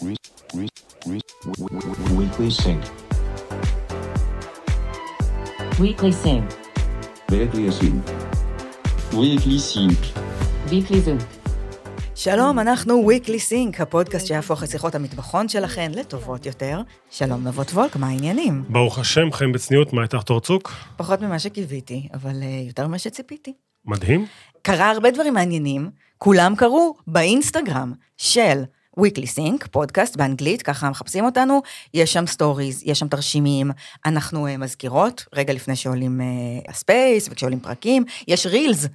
Weekly Sync. Weekly Sync. Weekly Sync. Weekly Sync. Weekly Sync. שלום, אנחנו Weekly Sync, הפודקאסט שיהפוך את שיחות המטבחון שלכן לטובות יותר. שלום נבות וולק, מה העניינים? ברוך השם, חיים בצניעות, מה איתך תורצוק? פחות ממה שקיוויתי, אבל uh, יותר ממה שציפיתי. מדהים. קרה הרבה דברים מעניינים, כולם בקרו באינסטגרם של Weekly Sync, פודקאסט באנגלית, ככה מחפשים אותנו, יש שם stories, יש שם תרשימים, אנחנו אה, מזכירות, רגע לפני שעולים אה, ה space וכשעולים פרקים, יש reels,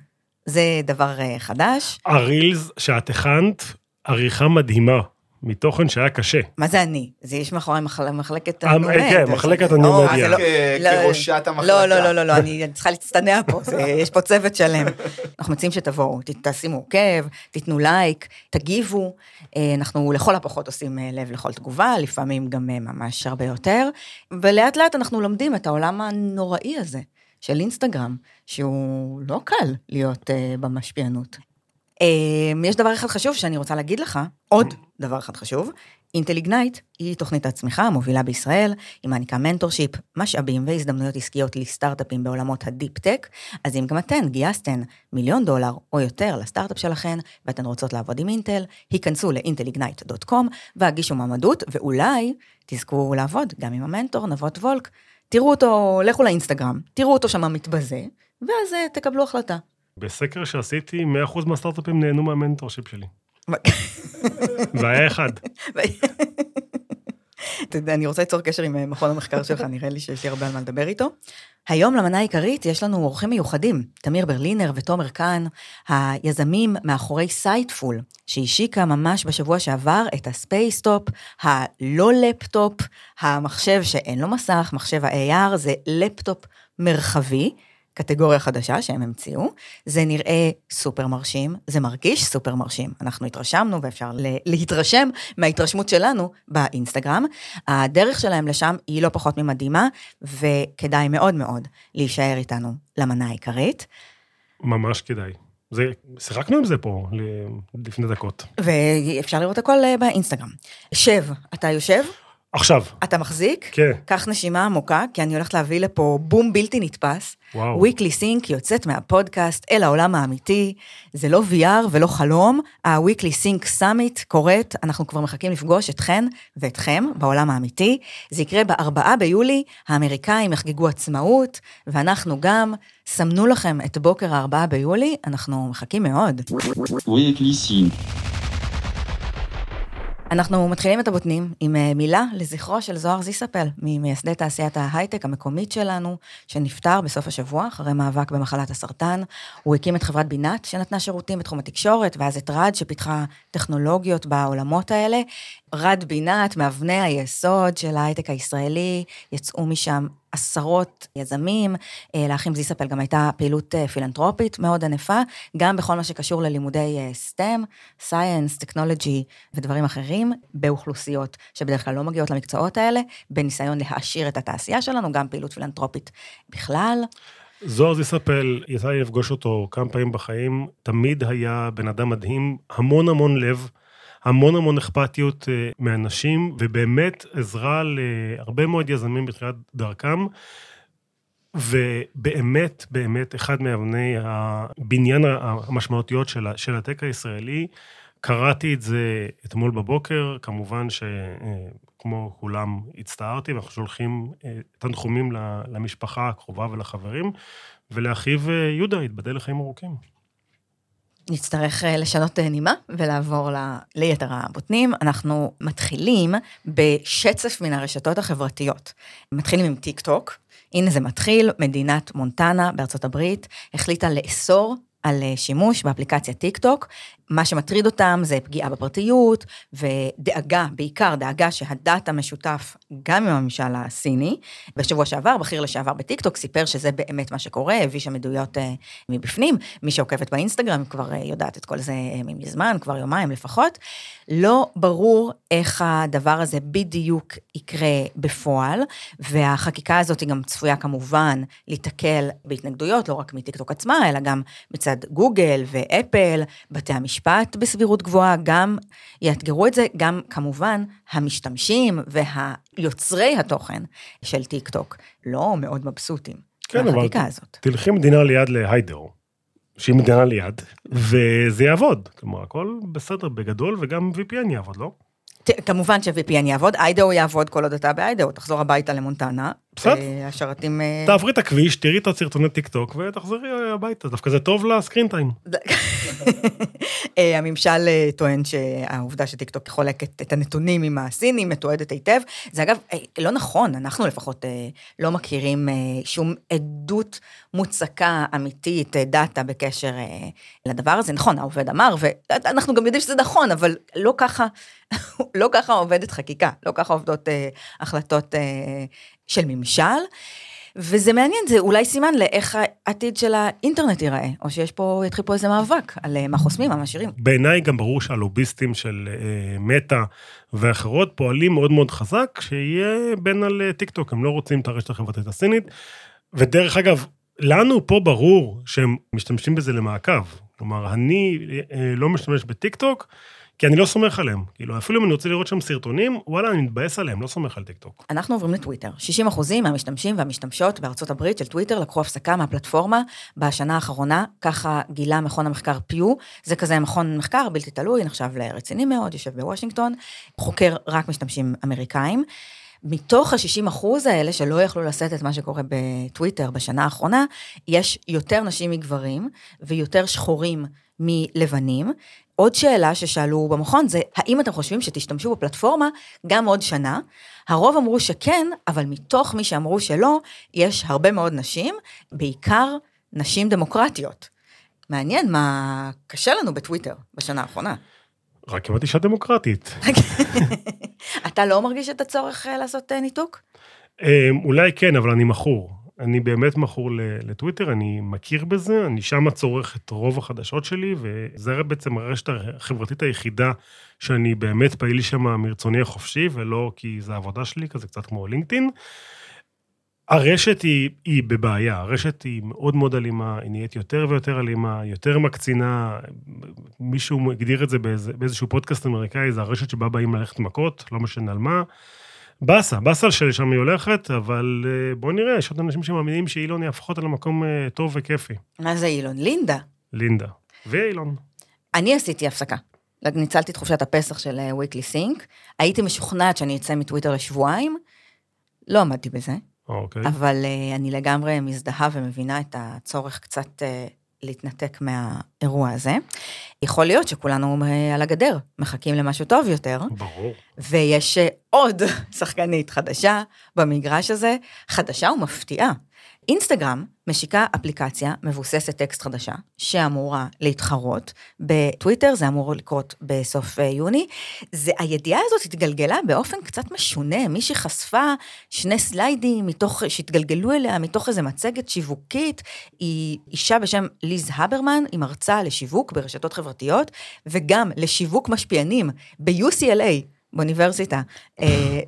זה דבר אה, חדש. ה reels שאת הכנת, עריכה מדהימה, מתוכן שהיה קשה. מה זה אני? זה יש מאחורי מחל... מחלקת אה, ה new media. כן, מחלקת או, ה new media. זה לא- כ- לא, כראשת המחלקה. לא, לא, לא, לא, לא, אני צריכה להצטנע פה, יש פה צוות שלם. אנחנו מציעים שתבואו, תשימו עוקב, תיתנו לייק, תגיבו. אה, אנחנו לכל הפחות עושים אה, לב לכל תגובה, לפעמים גם אה, ממש הרבה יותר, ולאט לאט אנחנו לומדים את העולם הנוראי הזה של אינסטגרם, שהוא לא קל להיות אה, במשפיענות. אה, יש דבר אחד חשוב שאני רוצה להגיד לך, עוד דבר אחד חשוב, אינטל איגנייט היא תוכנית הצמיחה המובילה בישראל, היא מעניקה mentorship, משאבים והזדמנויות עסקיות לסטארט-אפים בעולמות ה deep tech, אז אם גם אתן גייסתן מיליון דולר או יותר לסטארט-אפ שלכן, ואתן רוצות לעבוד עם אינטל, היכנסו ל Intel Ignite.com והגישו מועמדות, ואולי תזכו לעבוד גם עם המנטור נבות וולק. תראו אותו, לכו לאינסטגרם, תראו אותו שם מתבזה, ואז אה, תקבלו החלטה. בסקר שעשיתי, 100% מהסטארט-אפים נהנו מה mentorship שלי. והיה אחד. אתה יודע, אני רוצה ליצור קשר עם אה, מכון המחקר שלך, נראה לי שיש לי הרבה על מה לדבר איתו. היום למנה העיקרית יש לנו אורחים מיוחדים, תמיר ברלינר ותומר קאן, היזמים מאחורי Sightful, שהשיקה ממש בשבוע שעבר את ה Spacetop, הלא לפטופ, המחשב שאין לו מסך, מחשב ה-AR, זה לפטופ מרחבי. קטגוריה חדשה שהם המציאו, זה נראה סופר מרשים, זה מרגיש סופר מרשים. אנחנו התרשמנו ואפשר להתרשם מההתרשמות שלנו באינסטגרם. הדרך שלהם לשם היא לא פחות ממדהימה, וכדאי מאוד מאוד להישאר איתנו למנה העיקרית. ממש כדאי. זה, שיחקנו עם זה פה לפני דקות. ואפשר לראות הכל אה, באינסטגרם. שב, אתה יושב, עכשיו, אתה מחזיק, כן, קח נשימה עמוקה, כי אני הולכת להביא לפה בום בלתי נתפס. וואו. וויקלי סינק יוצאת מהפודקאסט אל העולם האמיתי. זה לא VR ולא חלום, ה-Weekly Sync Summit קורית, אנחנו כבר מחכים לפגוש אתכן ואתכם בעולם האמיתי. זה יקרה בארבעה ביולי, האמריקאים יחגגו עצמאות, ואנחנו גם, סמנו לכם את בוקר הארבעה ביולי, אנחנו מחכים מאוד. Weekly Sync. אנחנו מתחילים את הבוטנים עם אה, מילה לזכרו של זוהר זיספל, ממייסדי תעשיית ההייטק המקומית שלנו, שנפטר בסוף השבוע אחרי מאבק במחלת הסרטן. הוא הקים את חברת בינת, שנתנה שירותים בתחום התקשורת, ואז את רד, שפיתחה טכנולוגיות בעולמות האלה. רד בינת, מאבני היסוד של ההייטק הישראלי, יצאו משם עשרות יזמים. אה, לאחים זיספל גם הייתה פעילות אה, פילנטרופית מאוד ענפה, גם בכל מה שקשור ללימודי אה, STEM, Science, Technology ודברים אחרים, באוכלוסיות שבדרך כלל לא מגיעות למקצועות האלה, בניסיון להעשיר את התעשייה שלנו, גם פעילות פילנטרופית בכלל. זוהר זיספל, יצא לי לפגוש אותו כמה פעמים בחיים, תמיד היה בן אדם מדהים, המון המון לב, המון המון אכפתיות אה, מאנשים, ובאמת עזרה להרבה מאוד יזמים בתחילת דרכם. ובאמת, באמת, אחד מאבני הבניין המשמעותיות של, של הטק הישראלי, קראתי את זה אתמול בבוקר, כמובן שכמו כולם הצטערתי, ואנחנו שולחים אה, תנחומים למשפחה הקרובה ולחברים, ולאחיו אה, יהודה, יתבדל לחיים ארוכים. נצטרך אה, לשנות אה, נימה ולעבור ל- ליתר הבוטנים. אנחנו מתחילים בשצף מן הרשתות החברתיות. מתחילים עם טיק טוק. הנה זה מתחיל, מדינת מונטנה בארצות הברית החליטה לאסור על אה, שימוש באפליקציה טיק טוק. מה שמטריד אותם זה פגיעה בפרטיות ודאגה, בעיקר דאגה שהדאטה משותף גם עם הממשל הסיני. בשבוע שעבר, בכיר לשעבר בטיקטוק סיפר שזה באמת מה שקורה, הביא שם עדויות אה, מבפנים. מי שעוקבת באינסטגרם כבר אה, יודעת את כל זה אה, מזמן, כבר יומיים לפחות. לא ברור איך הדבר הזה בדיוק יקרה בפועל, והחקיקה הזאת היא גם צפויה כמובן להיתקל בהתנגדויות, לא רק מטיקטוק עצמה, אלא גם מצד גוגל ואפל, בתי המשפט. משפט בסבירות גבוהה, גם יאתגרו את זה, גם כמובן המשתמשים והיוצרי התוכן של טיק טוק לא מאוד מבסוטים כן, אבל הזאת. תלכי מדינה ליד לאיידהו, שהיא מדינה ליד, וזה יעבוד. כלומר, הכל בסדר בגדול, וגם VPN יעבוד, לא? ת- כמובן ש-VPN יעבוד, איידהו יעבוד כל עוד אתה באיידהו, תחזור הביתה למונטנה. בסדר. השרתים... אה, תעברי את הכביש, תראי את הסרטוני טיק טוק, ותחזרי הביתה. דווקא זה טוב ל screen time. אה, הממשל אה, טוען שהעובדה שטיקטוק חולקת את הנתונים עם הסינים מתועדת היטב. זה אגב לא נכון, אנחנו לפחות לא מכירים שום עדות מוצקה, אמיתית, דאטה בקשר לדבר הזה. נכון, העובד אמר, ואנחנו גם יודעים שזה נכון, אבל לא ככה, לא ככה עובדת חקיקה, לא ככה עובדות החלטות של ממשל. וזה מעניין, זה אולי סימן לאיך העתיד של האינטרנט ייראה, או שיש פה, יתחיל פה איזה מאבק על אה, מה חוסמים, מה משאירים. בעיניי גם ברור שהלוביסטים של אה, מטא ואחרות פועלים מאוד מאוד חזק, שיהיה ban על אה, טיק טוק, הם לא רוצים את הרשת החברתית הסינית. ודרך אגב, לנו פה ברור שהם משתמשים בזה למעקב. כלומר, אני אה, לא משתמש בטיק טוק, כי אני לא סומך עליהם. כאילו, אפילו אם אני רוצה לראות שם סרטונים, וואלה, אני מתבאס עליהם, לא סומך על טיק טוק. אנחנו עוברים לטוויטר. 60 אחוזים מהמשתמשים והמשתמשות בארצות הברית של טוויטר לקחו הפסקה מהפלטפורמה בשנה האחרונה, ככה גילה מכון המחקר פיו, זה כזה מכון מחקר בלתי תלוי, נחשב לרציני מאוד, יושב בוושינגטון, חוקר רק משתמשים אמריקאים. מתוך ה-60 אחוז האלה שלא יכלו לשאת את מה שקורה בטוויטר בשנה האחרונה, יש יותר נשים מגברים ויותר שחורים מלבנים. עוד שאלה ששאלו במכון זה, האם אתם חושבים שתשתמשו בפלטפורמה גם עוד שנה? הרוב אמרו שכן, אבל מתוך מי שאמרו שלא, יש הרבה מאוד נשים, בעיקר נשים דמוקרטיות. מעניין מה קשה לנו בטוויטר בשנה האחרונה. רק אם את אישה דמוקרטית. אתה לא מרגיש את הצורך אה, לעשות אה, ניתוק? אה, אולי כן, אבל אני מכור. אני באמת מכור לטוויטר, אני מכיר בזה, אני שם צורך את רוב החדשות שלי, וזה בעצם הרשת החברתית היחידה שאני באמת פעיל שם מרצוני החופשי, ולא כי זה העבודה שלי, כזה קצת כמו לינקדאין. הרשת היא, היא בבעיה, הרשת היא מאוד מאוד אלימה, היא נהיית יותר ויותר אלימה, יותר מקצינה, מישהו הגדיר את זה באיזה, באיזשהו פודקאסט אמריקאי, זה הרשת שבה באים ללכת מכות, לא משנה על מה. באסה, באסה שלשם היא הולכת, אבל אה, בוא נראה, יש עוד אנשים שמאמינים שאילון יהפוך אותה למקום אה, טוב וכיפי. מה זה אילון? לינדה. לינדה. ואילון. אני עשיתי הפסקה. ניצלתי את חופשת הפסח של אה, weekly sync, הייתי משוכנעת שאני אצא מטוויטר לשבועיים, לא עמדתי בזה, אוקיי. אבל אני לגמרי מזדהה ומבינה את הצורך קצת להתנתק מהאירוע הזה. יכול להיות שכולנו אה, על הגדר, מחכים למשהו טוב יותר, ברור. ויש אה, עוד שחקנית חדשה במגרש הזה, חדשה ומפתיעה. אינסטגרם משיקה אפליקציה מבוססת טקסט חדשה, שאמורה להתחרות. בטוויטר זה אמור לקרות בסוף אה, יוני. זה, הידיעה הזאת התגלגלה באופן קצת משונה, מישהי חשפה שני סליידים מתוך, שהתגלגלו אליה מתוך איזו מצגת שיווקית. היא אישה בשם ליז הברמן, היא מרצה לשיווק ברשתות חברתיות, וגם לשיווק משפיענים ב-UCLA. באוניברסיטה אה,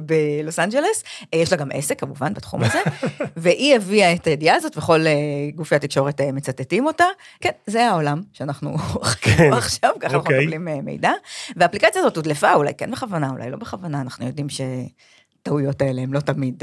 בלוס אנג'לס, אה, יש לה גם עסק כמובן בתחום הזה, והיא הביאה את הידיעה הזאת וכל אה, גופי התקשורת מצטטים אותה. כן, זה העולם שאנחנו חיים בו עכשיו, ככה אנחנו אוקיי. מקבלים מידע. והאפליקציה הזאת הודלפה, אולי כן בכוונה, אולי לא בכוונה, אנחנו יודעים שטעויות האלה הן לא תמיד...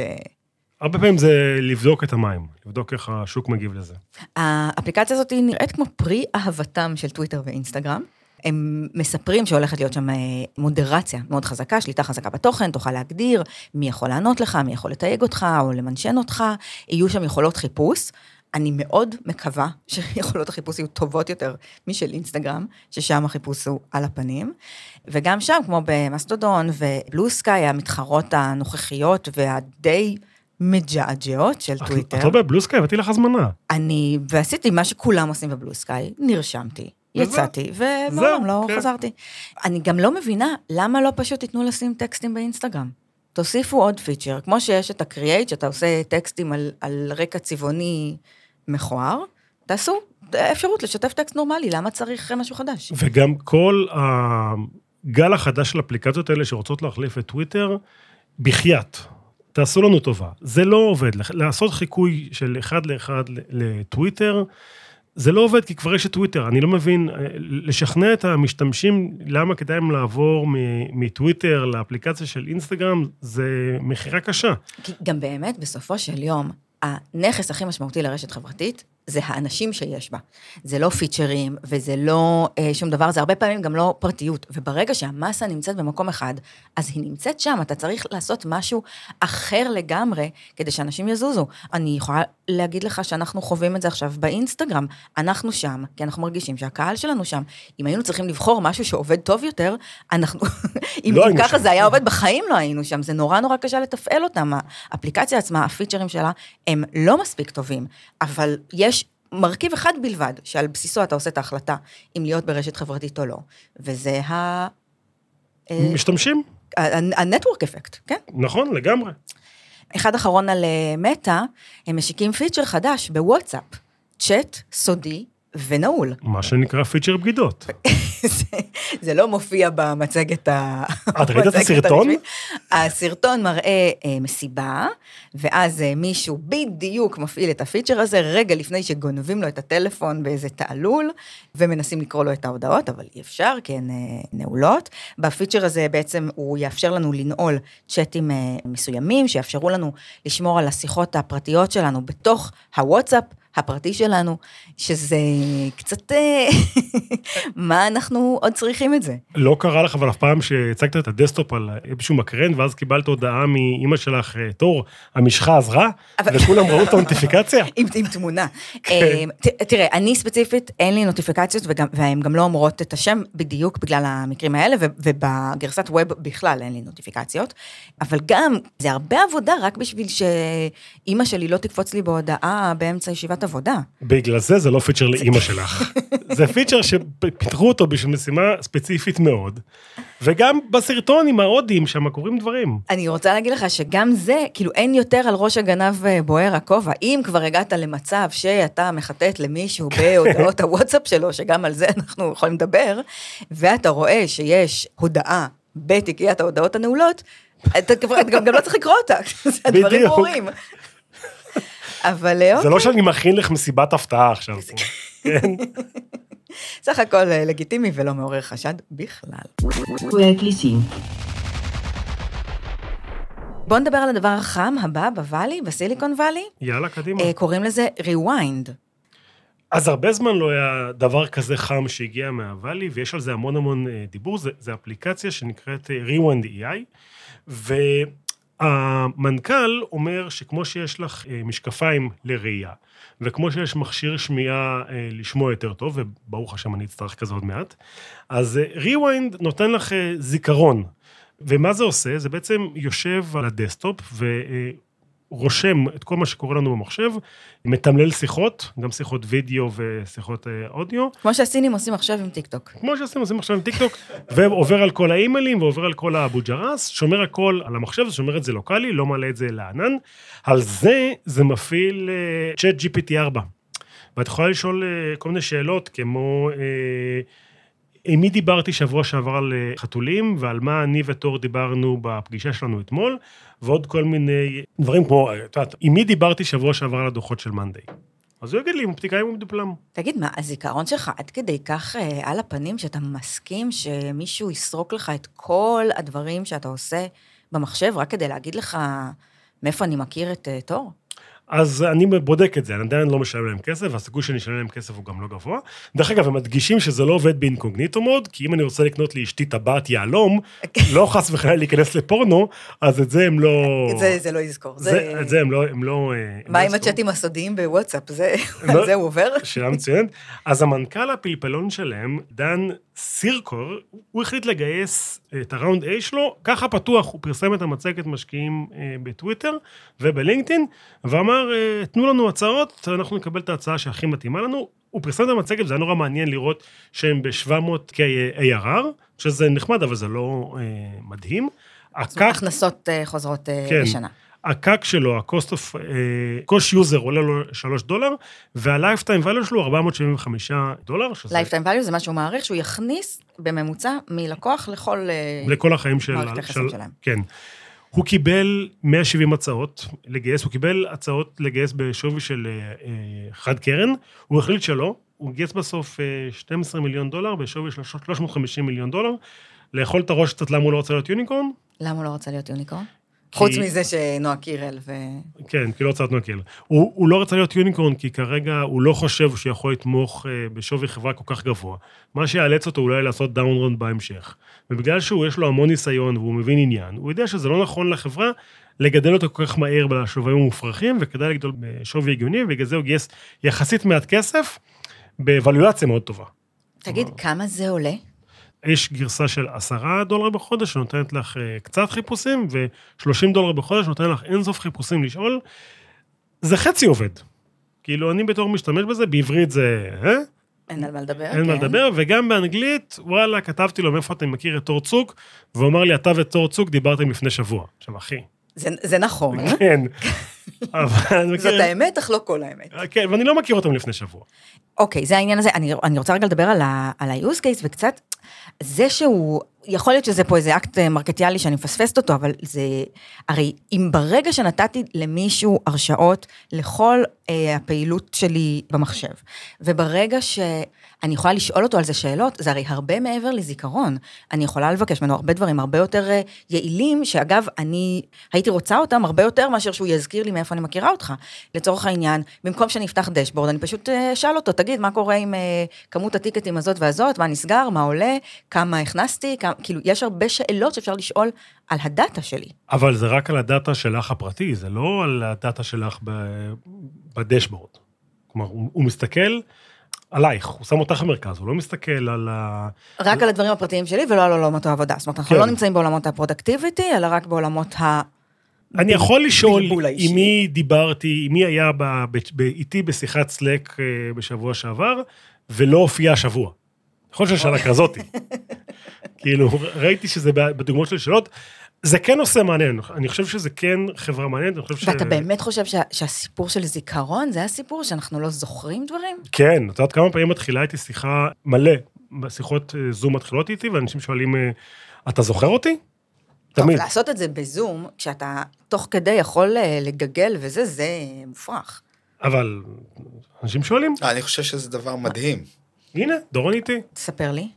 הרבה פעמים זה לבדוק את המים, לבדוק איך השוק מגיב לזה. האפליקציה הזאת נראית כמו פרי אהבתם של טוויטר ואינסטגרם. הם מספרים שהולכת להיות שם אה, מודרציה מאוד חזקה, שליטה חזקה בתוכן, תוכל להגדיר מי יכול לענות לך, מי יכול לתייג אותך או למנשן אותך, יהיו שם יכולות חיפוש. אני מאוד מקווה שיכולות החיפוש יהיו טובות יותר משל אינסטגרם, ששם החיפוש הוא על הפנים. וגם שם, כמו במסטודון ובלו סקאי, המתחרות הנוכחיות והדי מג'עג'עות של את- טוויטר. את לא בבלוסקאי, הבאתי לך הזמנה. אני, ועשיתי מה שכולם עושים בבלו סקאי, נרשמתי. יצאתי, ומעולם לא כן. חזרתי. אני גם לא מבינה למה לא פשוט תיתנו לשים טקסטים באינסטגרם. תוסיפו עוד feature, כמו שיש את ה create, שאתה עושה טקסטים על, על רקע צבעוני מכוער, תעשו אפשרות לשתף טקסט נורמלי, למה צריך משהו חדש? וגם כל הגל החדש של האפליקציות האלה שרוצות להחליף את טוויטר, בחייאת, תעשו לנו טובה. זה לא עובד. לעשות חיקוי של אחד לאחד לטוויטר, זה לא עובד כי כבר יש את טוויטר, אני לא מבין, אה, לשכנע את המשתמשים למה כדאי להם לעבור מטוויטר לאפליקציה של אינסטגרם, זה מכירה קשה. כי גם באמת, בסופו של יום, הנכס הכי משמעותי לרשת חברתית זה האנשים שיש בה. זה לא פיצ'רים וזה לא אה, שום דבר, זה הרבה פעמים גם לא פרטיות. וברגע שהמסה נמצאת במקום אחד, אז היא נמצאת שם, אתה צריך לעשות משהו אחר לגמרי כדי שאנשים יזוזו. אני יכולה להגיד לך שאנחנו חווים את זה עכשיו באינסטגרם. אנחנו שם, כי אנחנו מרגישים שהקהל שלנו שם. אם היינו צריכים לבחור משהו שעובד טוב יותר, אנחנו... אם, לא אם ככה שם. זה היה עובד, בחיים לא היינו שם. זה נורא נורא קשה לתפעל אותם. האפליקציה עצמה, הפיצ'רים שלה, הם לא מספיק טובים, אבל יש מרכיב אחד בלבד, שעל בסיסו אתה עושה את ההחלטה אם להיות ברשת חברתית או לא, וזה ה... אה, משתמשים, הנטוורק אפקט, כן? נכון, לגמרי. אחד אחרון על אה, מטא, הם משיקים פיצ'ר חדש בוואטסאפ, צ'אט סודי ונעול. מה שנקרא פיצ'ר בגידות. זה, זה לא מופיע במצגת ה... את ראית את הסרטון? הסרטון מראה אה, מסיבה, ואז אה, מישהו בדיוק מפעיל את הפיצ'ר הזה רגע לפני שגונבים לו את הטלפון באיזה תעלול, ומנסים לקרוא לו את ההודעות, אבל אי אפשר, כי הן אה, נעולות. בפיצ'ר הזה בעצם הוא יאפשר לנו לנעול צ'אטים אה, מסוימים, שיאפשרו לנו לשמור על השיחות הפרטיות שלנו בתוך הוואטסאפ. הפרטי שלנו, שזה קצת, אה, מה אנחנו עוד צריכים את זה? לא קרה לך אבל אף פעם שהצגת את ה desktop על איזשהו מקרן, ואז קיבלת הודעה מאימא שלך, אה, תור, המשחה עזרה, אבל- וכולם ראו את הנוטיפיקציה? עם, עם תמונה. כן. אה, תראה, אני ספציפית, אין לי נוטיפיקציות, והן גם לא אומרות את השם בדיוק בגלל המקרים האלה, ובגרסת web בכלל אין לי נוטיפיקציות. אבל גם, זה הרבה עבודה רק בשביל שאימא שלי לא תקפוץ לי בהודעה באמצע ישיבת עבודה. בגלל זה זה לא פיצ'ר לאימא שלך. זה פיצ'ר שפיתחו אותו בשביל משימה ספציפית מאוד, וגם בסרטון עם ההודים שם קורים דברים. אני רוצה להגיד לך שגם זה, כאילו אין יותר על ראש הגנב אה, בוער הכובע. אם כבר הגעת למצב שאתה מחטט למישהו בהודעות הוואטסאפ שלו, שגם על זה אנחנו יכולים לדבר, ואתה רואה שיש הודעה בתיקיית ההודעות הנעולות, אתה גם, גם לא צריך לקרוא אותה, זה הדברים. ברורים. אבל אה, זה לא שאני מכין לך מסיבת הפתעה עכשיו. כן? סך הכל אה, לגיטימי ולא מעורר חשד בכלל. בואו נדבר על הדבר החם הבא בוואלי, בסיליקון וואלי. יאללה, קדימה. אה, קוראים לזה rewind. אז הרבה זמן לא היה דבר כזה חם שהגיע מה- valley, ויש על זה המון המון דיבור. זה, זה אפליקציה שנקראת Rewind AI, והמנכ"ל אומר שכמו שיש לך אה, משקפיים לראייה, וכמו שיש מכשיר שמיעה אה, לשמוע יותר טוב, וברוך השם אני אצטרך כזה עוד מעט, אז אה, Rewind נותן לך אה, זיכרון. ומה זה עושה? זה בעצם יושב על הדסקטופ ו... רושם את כל מה שקורה לנו במחשב, מתמלל שיחות, גם שיחות וידאו ושיחות אה, אודיו, כמו שהסינים עושים עכשיו עם טיקטוק. כמו שעושים עושים עכשיו עם טיקטוק, ועובר על כל האימיילים ועובר על כל הבראוזרס, שומר הכל על המחשב, שומר את זה locally, לא מעלה את זה לענן. על זה, זה מפעיל ChatGPT 4. ואת יכולה לשאול אה, כל מיני שאלות, כמו... אה, עם מי דיברתי שבוע שעבר על חתולים, ועל מה אני ותומר דיברנו בפגישה שלנו אתמול, ועוד כל מיני דברים כמו, את יודעת, עם מי דיברתי שבוע שעבר על הדוחות של מאנדיי. אז הוא יגיד לי אם אופטיקאי הוא מדופלם. תגיד, מה, הזיכרון שלך עד כדי כך אה, על הפנים, שאתה מסכים שמישהו יסרוק לך את כל הדברים שאתה עושה במחשב, רק כדי להגיד לך מאיפה אני מכיר את אה, תור? אז אני בודק את זה, אני עדיין לא משלם להם כסף, והסיכוי שאני אשלם להם כסף הוא גם לא גבוה. דרך אגב, הם מדגישים שזה לא עובד באינקוגניטו מוד, כי אם אני רוצה לקנות לאשתי טבעת יהלום, לא חס וחלילה להיכנס לפורנו, אז את זה הם לא... את זה, זה לא יזכור. זה, את זה הם לא... הם לא אה, הם מה לא עם. הצ'אטים הסודיים בוואטסאפ? זה, לא- זה הוא עובר? שאלה מצוינת. אז המנכ"ל הפלפלון שלהם, דן סירקור, הוא החליט לגייס את הראונד A שלו, ככה פתוח, הוא פרסם את המצגת משקיעים אה, בטוויטר ובלינקדאין, ואמר, אה, תנו לנו הצעות, אנחנו נקבל את ההצעה שהכי מתאימה לנו. הוא פרסם את המצגת, זה היה נורא מעניין לראות שהם ב-700 ARR, שזה נחמד, אבל זה לא אה, מדהים. זאת אומרת, הקק, הכנסות אה, חוזרות אה, כן. בשנה. ה-CAC שלו, ה-cost of, uh, cost user עולה לו 3 דולר, וה-lifetime value שלו 475 דולר, שזה לייפטיים value זה מה שהוא מעריך שהוא יכניס בממוצע מלקוח לכל... אה, לכל החיים של... מערכת היחסים של- שלהם. כן. הוא קיבל 170 הצעות לגייס, הוא קיבל הצעות לגייס בשווי של אה, חד קרן, הוא החליט שלא, הוא גייס בסוף אה, 12 מיליון דולר בשווי של 350 מיליון דולר, לאכול את הראש קצת למה הוא לא רוצה להיות יוניקורן, למה הוא לא רוצה להיות יוניקורן? חוץ מזה שנועה קירל ו... כן, כי לא רוצה להיות נקל. הוא, הוא לא רצה להיות יוניקורן, כי כרגע הוא לא חושב שהוא יכול לתמוך אה, בשווי חברה כל כך גבוה. מה שיאלץ אותו אולי לעשות דאונרונד בהמשך. ובגלל שהוא, יש לו המון ניסיון והוא מבין עניין, הוא יודע שזה לא נכון לחברה לגדל אותו כל כך מהר בשווים המופרכים, וכדאי לגדול בשווי הגיוני, ובגלל זה הוא גייס יחסית מעט כסף, באבלואציה מאוד טובה. תגיד, כמה זה עולה? יש גרסה של 10 דולר בחודש, שנותנת לך אה, קצת חיפושים, ו-30 דולר בחודש נותן לך אינסוף חיפושים לשאול. זה חצי עובד. כאילו, אני בתור משתמש בזה, בעברית זה, אה? אין על מה לדבר, אין מה כן. לדבר, וגם באנגלית, וואלה, כתבתי לו מאיפה אתה מכיר את תור צוק, והוא אמר לי, אתה ותור צוק דיברתם לפני שבוע. עכשיו, אחי, זה, זה נכון, כן. זאת. האמת, אך לא כל האמת. כן, ואני לא מכיר אותם לפני שבוע. אוקיי, זה העניין הזה. אני, רוצה רגע לדבר על ה-use case, וקצת, זה שהוא, יכול להיות שזה פה איזה אקט אה, מרקטיאלי שאני מפספסת אותו, אבל זה, הרי אם ברגע שנתתי למישהו הרשאות לכל אה, הפעילות שלי במחשב, וברגע שאני יכולה לשאול אותו על זה שאלות, זה הרי הרבה מעבר לזיכרון. אני יכולה לבקש ממנו הרבה דברים הרבה יותר אה, יעילים, שאגב, אני הייתי רוצה אותם הרבה יותר מאשר שהוא יזכיר לי מאיפה אני מכירה אותך. לצורך העניין, במקום שאני אפתח דשבורד, אני פשוט אה, אשאל אותו, תגיד, מה קורה עם אה, כמות הטיקטים הזאת והזאת, מה נסגר, מה עולה, כמה הכנסתי, כמה, כאילו, יש הרבה שאלות שאפשר לשאול על הדאטה שלי. אבל זה רק על הדאטה שלך הפרטי, זה לא על הדאטה שלך ב- בדשבורד. כלומר, הוא, הוא מסתכל עלייך, הוא שם אותך במרכז, הוא לא מסתכל על ה... רק על הדברים הפרטיים שלי ולא על עולמות העבודה. זאת אומרת, אנחנו כן. לא נמצאים בעולמות הפרודקטיביטי, אלא רק בעולמות ה... אני יכול לשאול. עם מי דיברתי, עם מי היה ב, ב, ב, איתי בשיחת סלק אה, בשבוע שעבר, ולא הופיע השבוע. יכול להיות שאלה כזאתי. כאילו, ראיתי שזה בדוגמאות של שאלות. זה כן נושא מעניין, אני חושב שזה כן חברה מעניינת, אני חושב ש... ואתה באמת חושב שה, שהסיפור של זיכרון זה הסיפור שאנחנו לא זוכרים דברים? כן, את יודעת כמה פעמים מתחילה איתי שיחה מלא, בשיחות אה, זום מתחילות איתי, ואנשים שואלים, אה, אתה זוכר אותי? טוב, תמיד. לעשות את זה בזום, כשאתה תוך כדי יכול אה, לגגל וזה, זה מופרך. אבל אנשים שואלים, אני חושב שזה דבר מדהים. הנה, דורון איתי. תספר לי.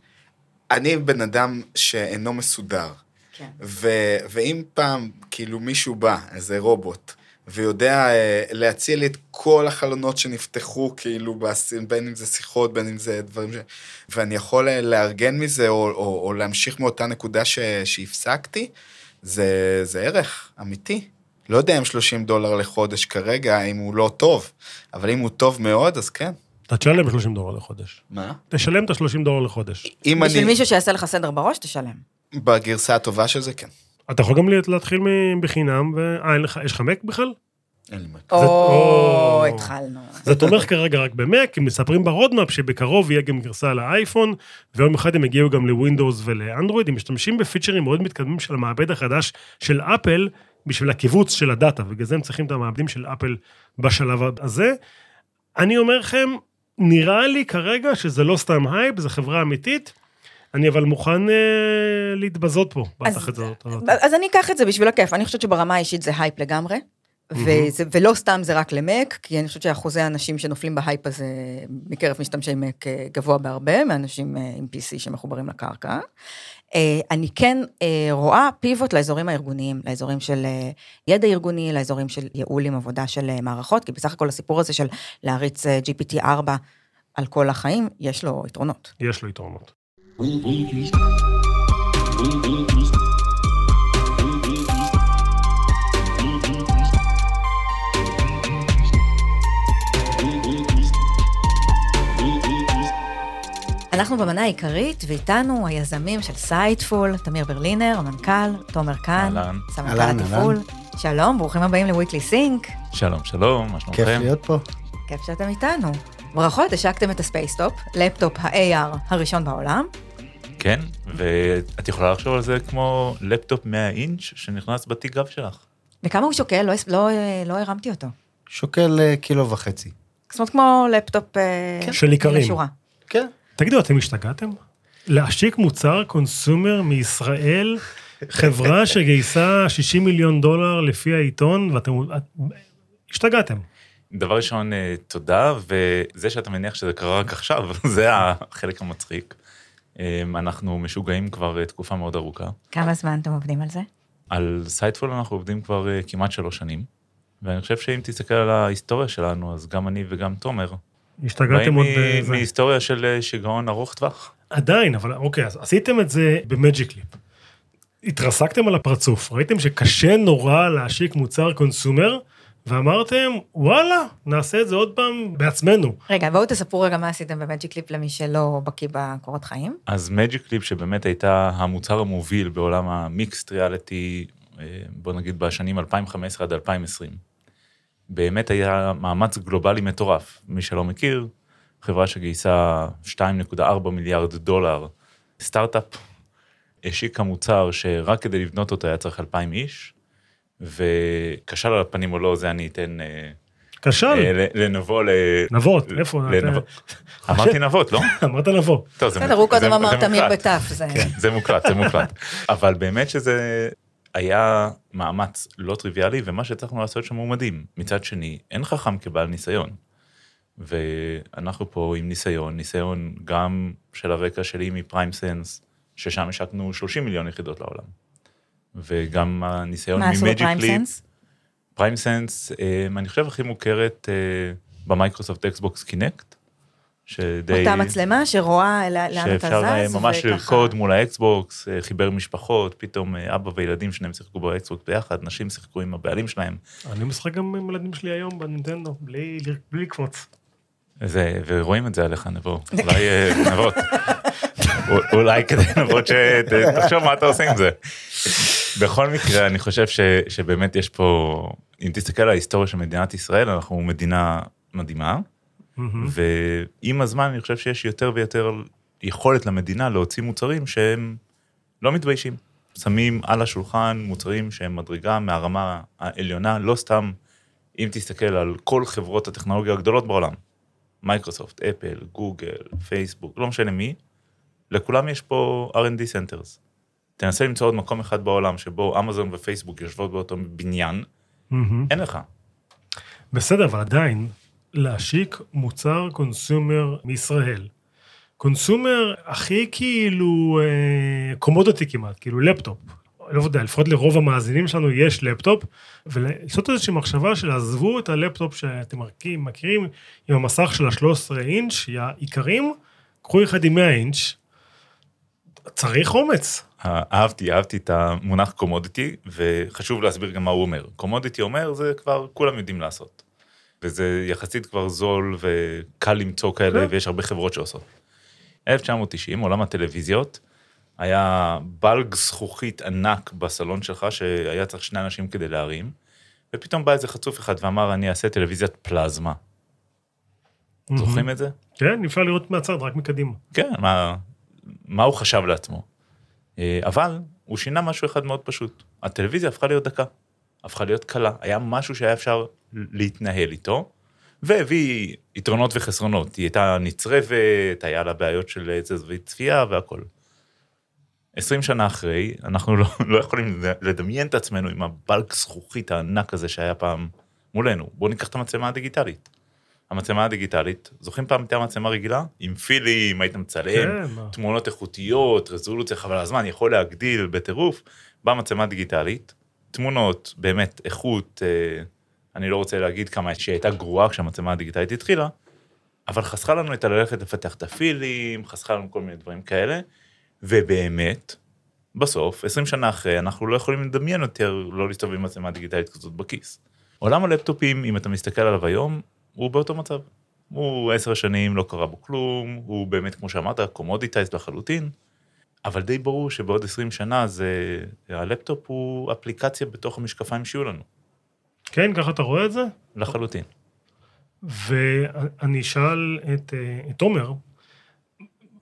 אני בן אדם שאינו מסודר, כן. ו- ואם פעם, כאילו מישהו בא, איזה רובוט, ויודע אה, להציע לי את כל החלונות שנפתחו, כאילו, בס- בין אם זה שיחות, בין אם זה דברים ש... ואני יכול אה, לארגן מזה, או, או, או להמשיך מאותה נקודה ש- שהפסקתי, זה, זה ערך אמיתי. לא יודע אם 30 דולר לחודש כרגע, אם הוא לא טוב, אבל אם הוא טוב מאוד, אז כן. אתה תשלם 30 דולר לחודש. מה? תשלם את ה-30 דולר לחודש. אם בשביל אני... מישהו שיעשה לך סדר בראש, תשלם. בגרסה הטובה של זה, כן. אתה יכול גם להתחיל מ- בחינם, ו... אה, אין לך, יש לך מק בכלל? אין לי מה. או, או. התחלנו. זה תומך כרגע רק במק, הם מספרים ב- roadmap שבקרוב יהיה גם גרסה לאייפון, ויום אחד הם יגיעו גם לווינדוס ולאנדרואיד, הם משתמשים בפיצ'רים מאוד מתקדמים של המעבד החדש של אפל, בשביל הכיווץ של הדאטה, ובגלל זה הם צריכים את המעבדים של אפל בשלב הזה. אני אומר לכם, נראה לי כרגע שזה לא סתם הייפ, זו חברה אמיתית, אני אבל מוכן אה, להתבזות פה, אז- בתחת הזאת. אז אני אקח את זה בשביל הכיף, אני חושבת שברמה האישית זה הייפ לגמרי. וזה, ולא סתם זה רק למק, כי אני חושבת שאחוזי האנשים שנופלים בהייפ הזה מקרב משתמשי מק אה, גבוה בהרבה, מאנשים אה, עם PC שמחוברים לקרקע. אה, אני כן אה, רואה pivot לאזורים הארגוניים, לאזורים של אה, ידע ארגוני, לאזורים של ייעול עם עבודה של מערכות, כי בסך הכל הסיפור הזה של להריץ אה, GPT-4 על כל החיים, יש לו יתרונות. יש לו יתרונות. אנחנו במנה העיקרית, ואיתנו היזמים של Sightful, תמיר ברלינר, המנכ"ל, תומר כהן. סמנכ"ל התפעול. שלום, ברוכים הבאים ל- Weekly Sync. שלום, שלום, מה כיף שלומכם? להיות פה. כיף שאתם איתנו. ברכות, השקתם את ה- Spacetop, לפטופ ה-AR הראשון בעולם. כן, ואת יכולה לחשוב על זה כמו לפטופ 100 אינץ' שנכנס בתיק גב שלך. וכמה הוא שוקל? לא, לא, לא הרמתי אותו. שוקל אה, קילו וחצי. זאת אומרת, כמו לפטופ אה, של עשירים. כן. תגידו, אתם השתגעתם? להשיק מוצר consumer מישראל חברה שגייסה 60 מיליון דולר לפי העיתון, ואתם... את- השתגעתם. דבר ראשון, אה, תודה, וזה שאתה מניח שזה קרה רק עכשיו, זה החלק המצחיק. אה, אנחנו משוגעים כבר אה, תקופה מאוד ארוכה. כמה זמן אתם עובדים על זה? על Sightful אנחנו עובדים כבר אה, כמעט שלוש שנים, ואני חושב שאם תסתכל על ההיסטוריה שלנו, אז גם אני וגם תומר, השתגעתם באים עוד... בזה. מהיסטוריה של אה, שיגעון ארוך טווח. עדיין, אבל אוקיי, אז עשיתם את זה ב- Magic Leap. התרסקתם על הפרצוף, ראיתם שקשה נורא להשיק מוצר consumer, ואמרתם, וואלה, נעשה את זה עוד פעם בעצמנו. רגע, בואו תספרו רגע מה עשיתם ב- Magic Leap למי שלא בקיא בקורות חיים. אז Magic Leap שבאמת הייתה המוצר המוביל בעולם ה- mixed reality, אה, בוא נגיד בשנים 2015 עד 2020. באמת היה מאמץ גלובלי מטורף. מי שלא מכיר, חברה שגייסה 2.4 מיליארד דולר, סטארט-אפ, השיקה מוצר שרק כדי לבנות אותו היה צריך 2,000 איש, וכשל על הפנים או לא, זה אני אתן אה, כשל, אה, ל- לנבו, ל... נבות, איפה? אמרתי נבות, לא? אמרת זה בסדר, הוא קודם זה- אמר תמיר. בתף, זה... כן, זה מוקלט, זה מוקלט. אבל באמת שזה היה מאמץ לא טריוויאלי, ומה שהצלחנו לעשות שם הוא מדהים. מצד שני, אין חכם כבעל ניסיון. ואנחנו פה עם ניסיון, ניסיון גם של הרקע שלי מפריים סנס, ששם השקנו 30 מיליון יחידות לעולם. וגם הניסיון מה עשו ממג'יק בפריים ליפ. סנס? פריים סנס, אה, אני חושב הכי מוכרת אה, במייקרוסופט אקסבוקס קינקט. שדי... אותה מצלמה שרואה לאן אתה שאפשר אה, זז, ממש וככה- לרקוד מול ה- Xbox, אה, חיבר משפחות, פתאום אה, אבא וילדים שלהם שיחקו ב- Xbox ביחד, נשים שיחקו עם הבעלים שלהם. אני משחק גם עם ילדים שלי היום בנינטנדו, בלי בלי לקפוץ. זה, ורואים את זה עליך נבו, אולי נבות. אולי כדי נבות שתחשוב מה אתה עושה עם זה. בכל מקרה, אני חושב ש, שבאמת יש פה, אם תסתכל על ההיסטוריה של מדינת ישראל, אנחנו מדינה מדהימה, מהמם. ועם הזמן אני חושב שיש יותר ויותר יכולת למדינה להוציא מוצרים שהם לא מתביישים. שמים על השולחן מוצרים שהם מדרגה מהרמה העליונה, לא סתם, אם תסתכל על כל חברות הטכנולוגיה הגדולות בעולם, מייקרוסופט, אפל, גוגל, פייסבוק, לא משנה מי, לכולם יש פה R&D centers. תנסה למצוא עוד מקום אחד בעולם שבו אמזון ופייסבוק יושבות באותו בניין, מהמם. אין לך. בסדר, אבל עדיין, להשיק מוצר consumer מישראל. consumer הכי כאילו commodity כמעט, כאילו לפטופ. לא יודע, לפחות לרוב המאזינים שלנו יש לפטופ, ולעשות איזושהי מחשבה של עזבו את הלפטופ שאתם מכירים, מכירים עם המסך של ה-13 אינץ', היקרים, קחו אחד עם 100 אינץ', צריך אומץ. אהבתי, אהבתי את המונח קומודיטי, וחשוב להסביר גם מה הוא אומר. קומודיטי אומר, זה כבר כולם יודעים לעשות. וזה יחסית כבר זול וקל למצוא כאלה, כן. ויש הרבה חברות שעושות. 1990, עולם הטלוויזיות, היה בלג זכוכית ענק בסלון שלך, שהיה צריך שני אנשים כדי להרים, ופתאום בא איזה חצוף אחד ואמר, אני אעשה טלוויזיית פלזמה. זוכרים את זה? כן, אפשר לראות מהצד, רק מקדימה. כן, מה, מה הוא חשב לעצמו. אה, אבל הוא שינה משהו אחד מאוד פשוט. הטלוויזיה הפכה להיות דקה, הפכה להיות קלה. היה משהו שהיה אפשר להתנהל איתו, והביא יתרונות וחסרונות. היא הייתה נצרבת, היה לה בעיות של זווית צפייה והכל. 20 שנה אחרי, אנחנו לא, לא יכולים לדמיין את עצמנו עם הבלק זכוכית הענק הזה שהיה פעם מולנו. בואו ניקח את המצלמה הדיגיטלית. המצלמה הדיגיטלית, זוכרים פעם הייתה מצלמה רגילה? עם פילים, היית מצלם, כן. תמונות איכותיות, רזולוציה חבל הזמן, יכול להגדיל בטירוף. באה מצלמה דיגיטלית, תמונות, באמת, איכות, אה, אני לא רוצה להגיד כמה שהיא הייתה גרועה כשהמצלמה הדיגיטלית התחילה, אבל חסכה לנו את הללכת לפתח את הפילים, חסכה לנו כל מיני דברים כאלה, ובאמת, בסוף, 20 שנה אחרי, אנחנו לא יכולים לדמיין יותר לא להסתובב עם מצלמה דיגיטלית כזאת בכיס. עולם הלפטופים, אם אתה מסתכל עליו היום, הוא באותו מצב. הוא עשר שנים, לא קרה בו כלום, הוא באמת, כמו שאמרת, commoditized לחלוטין, אבל די ברור שבעוד 20 שנה זה, הלפטופ הוא אפליקציה בתוך המשקפיים שיהיו לנו, כן, ככה אתה רואה את זה? לחלוטין. ואני אשאל את, אה, את עומר,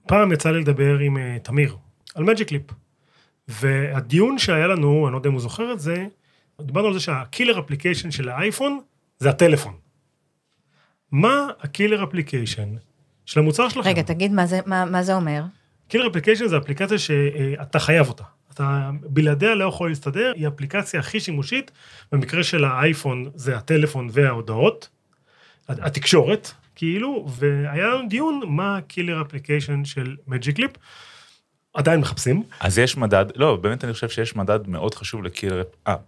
פעם יצא לי לדבר עם אה, תמיר על Magic Leap, והדיון שהיה לנו, אני לא יודע אם הוא זוכר את זה, דיברנו על זה שה killer application של האייפון זה הטלפון. מה ה killer application של המוצר שלכם? רגע, תגיד מה זה- מה מה זה אומר. killer application זה אפליקציה שאתה חייב אותה. אתה בלעדיה לא יכול להסתדר, היא האפליקציה הכי שימושית, במקרה של האייפון זה הטלפון וההודעות, התקשורת, כאילו, והיה לנו דיון מה ה killer application של Magic Leap. עדיין מחפשים. אז יש מדד, לא, באמת אני חושב שיש מדד מאוד חשוב לקילר אפ.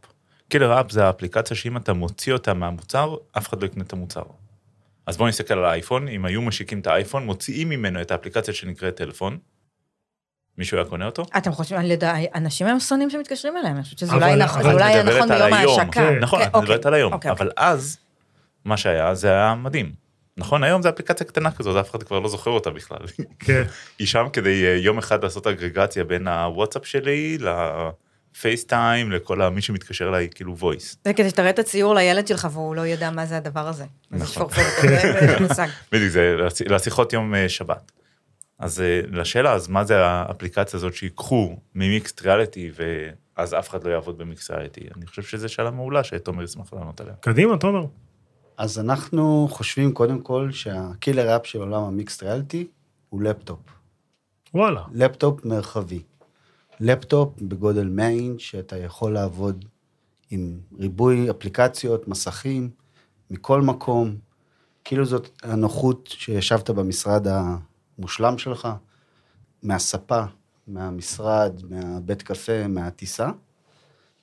קילר אפ זה האפליקציה שאם אתה מוציא אותה מהמוצר, אף אחד לא יקנה את המוצר. אז בואו נסתכל על האייפון, אם היו משיקים את האייפון, מוציאים ממנו את האפליקציה שנקראת טלפון. מישהו היה קונה אותו? אתם חושבים, אני יודע, אנשים היום שונאים שמתקשרים אליהם, אני חושבת שזה אולי נכון, נכון ביום. ההשקה. כן, נכון, כן, את מדברת אוקיי, על היום. אוקיי, אבל אז, מה שהיה, זה היה מדהים. נכון, היום זה אפליקציה קטנה כזאת, אף אחד כבר לא זוכר אותה בכלל. כן. היא שם כדי אה, יום אחד לעשות אגרגציה בין הוואטסאפ שלי לפייסטיים, לכל מי שמתקשר אליי, כאילו voice. זה כדי שתראה את הציור לילד שלך והוא לא ידע מה זה הדבר הזה. נכון. בדיוק, זה לש- לשיחות יום אה, שבת. אז אה, לשאלה, אז מה זה האפליקציה הזאת שיקחו ממיקסט ריאליטי, ואז אף אחד לא יעבוד במיקסט ריאליטי? אני חושב שזו שאלה מעולה שתומר ישמח לענות עליה. קדימה, תומר. אז אנחנו חושבים קודם כל שה killer app של עולם ה mixed reality הוא לפטופ. וואלה. לפטופ מרחבי. לפטופ בגודל 100 אינץ' שאתה יכול לעבוד עם ריבוי אפליקציות, מסכים, מכל מקום. כאילו זאת הנוחות שישבת במשרד המושלם שלך, מהספה, מהמשרד, מהבית קפה, מהטיסה,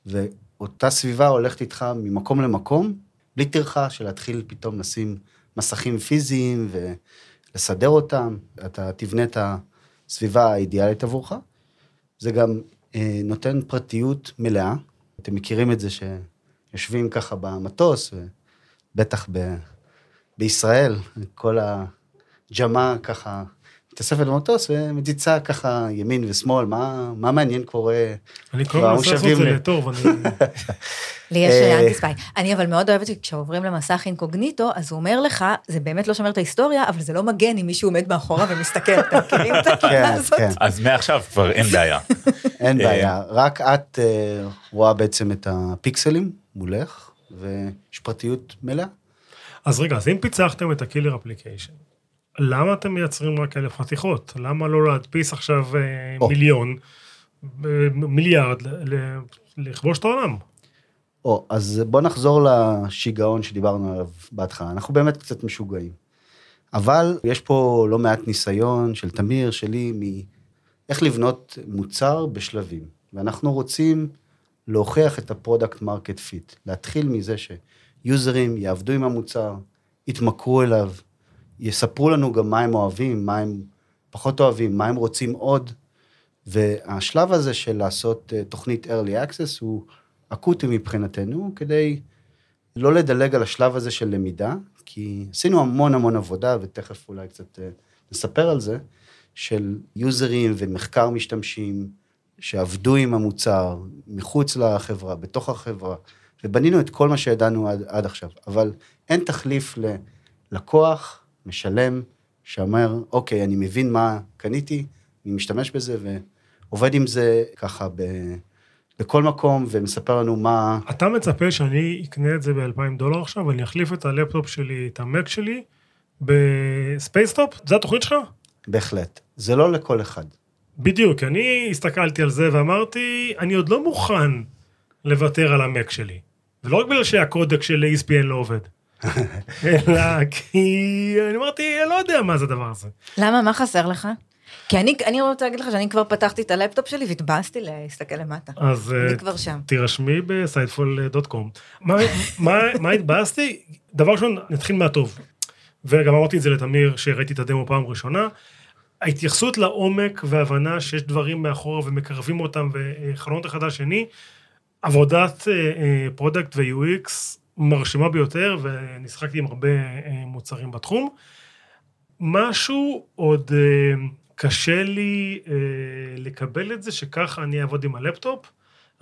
ואותה סביבה הולכת איתך ממקום למקום, בלי טרחה של להתחיל פתאום לשים מסכים פיזיים ולסדר אותם. אתה תבנה את הסביבה האידיאלית עבורך. זה גם אה, נותן פרטיות מלאה. אתם מכירים את זה שיושבים ככה במטוס, ובטח ב, בישראל, כל הג'מה ככה מתאספת במטוס ומדיצה ככה ימין ושמאל, מה, מה מעניין קורה. אני כל כבר הזמן מנסה לעשות את זה. לטוב, אני... לי יש אה, אנטי ספיי. אני אבל מאוד אוהבת שכשעוברים למסך אינקוגניטו, אז הוא אומר לך, זה באמת לא שומר את ההיסטוריה, אבל זה לא מגן אם מישהו עומד מאחורה ומסתכל. אתם מכירים את הקטע כן, הזאת? כן, אז מעכשיו כבר אין בעיה. אין אה, בעיה. רק את אה, רואה בעצם את הפיקסלים מולך, ויש פרטיות מלאה. אז רגע, אז אם פיצחתם את הקילר אפליקיישן, למה אתם מייצרים רק אלף חתיכות? למה לא להדפיס עכשיו או. מיליון, מיליארד, לכבוש את העולם? או, אז בוא נחזור לשיגעון שדיברנו עליו בהתחלה. אנחנו באמת קצת משוגעים. אבל יש פה לא מעט ניסיון של תמיר, שלי, מאיך לבנות מוצר בשלבים. ואנחנו רוצים להוכיח את ה product market fit. להתחיל מזה שיוזרים יעבדו עם המוצר, יתמכרו אליו, יספרו לנו גם מה הם אוהבים, מה הם פחות אוהבים, מה הם רוצים עוד. והשלב הזה של לעשות אה, תוכנית early access הוא אקוטי מבחינתנו, כדי לא לדלג על השלב הזה של למידה, כי עשינו המון המון עבודה, ותכף אולי קצת אה, נספר על זה, של יוזרים ומחקר משתמשים שעבדו עם המוצר מחוץ לחברה, בתוך החברה, ובנינו את כל מה שידענו עד, עד עכשיו. אבל אין תחליף ללקוח משלם, שאומר, אוקיי, אני מבין מה קניתי, אני משתמש בזה ועובד עם זה ככה ב... בכל מקום, ומספר לנו מה... אתה מצפה שאני אקנה את זה ב-2,000 דולר עכשיו, ואני אחליף את הלפטופ שלי, את המק שלי, ב Spacetop? זה התוכנית שלך? בהחלט. זה לא לכל אחד. בדיוק, אני הסתכלתי על זה ואמרתי, אני עוד לא מוכן לוותר על המק שלי. ולא רק בגלל שהקודק של ESPN לא עובד, אלא כי אני אמרתי, אני לא יודע מה זה הדבר הזה. למה? מה חסר לך? כי אני, אני רוצה להגיד לך שאני כבר פתחתי את הלפטופ שלי והתבאסתי להסתכל למטה. אז אה, אני כבר שם. תירשמי בסיידפול.קום. מה, מה, מה התבאסתי? דבר ראשון, נתחיל מהטוב. וגם אמרתי את זה לתמיר, שראיתי את הדמו פעם ראשונה. ההתייחסות לעומק והבנה שיש דברים מאחורה ומקרבים אותם וחלונות אחד על שני, עבודת אה, product ו-UX מרשימה ביותר, ושיחקתי עם הרבה אה, מוצרים בתחום. משהו עוד אה, קשה לי אה, לקבל את זה, שככה אני אעבוד עם הלפטופ.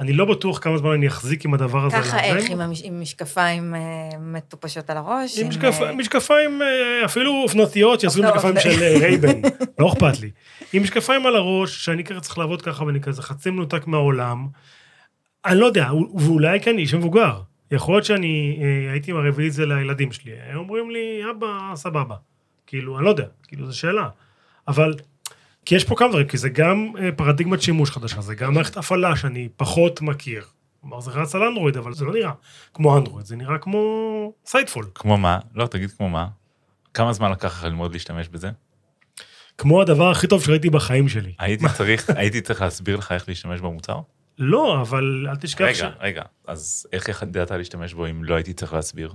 אני לא בטוח כמה זמן אני אחזיק עם הדבר הזה. ככה איך. עם, המש, עם משקפיים מטופשות על הראש? עם עם, משקפ... משקפיים, אפילו אופנתיות, שיעשו אופנוע- משקפיים של Ray-Ban, לא אכפת לי. עם משקפיים על הראש, שאני ככה צריך לעבוד ככה, ואני כזה חצי מנותק מהעולם. אני לא יודע, ואולי כי אני איש מבוגר. יכול להיות שאני אה, הייתי מביא את זה לילדים שלי, הם אומרים לי, אבא, סבבה. כאילו, אני לא יודע, כאילו, זו שאלה. אבל כי יש פה כמה דברים, כי זה גם אה, פרדיגמת שימוש חדשה, זה גם מערכת הפעלה שאני פחות מכיר. כלומר, זה רץ על אנדרואיד, אבל זה לא נראה כמו אנדרואיד, זה נראה כמו Sightful. כמו מה? לא, תגיד כמו מה. כמה זמן לקח לך ללמוד להשתמש בזה? כמו הדבר הכי טוב שראיתי בחיים שלי. הייתי צריך, הייתי צריך להסביר לך איך להשתמש במוצר? לא, אבל אל תשכח ש... רגע, רגע, אז איך ידעת להשתמש בו אם לא הייתי צריך להסביר?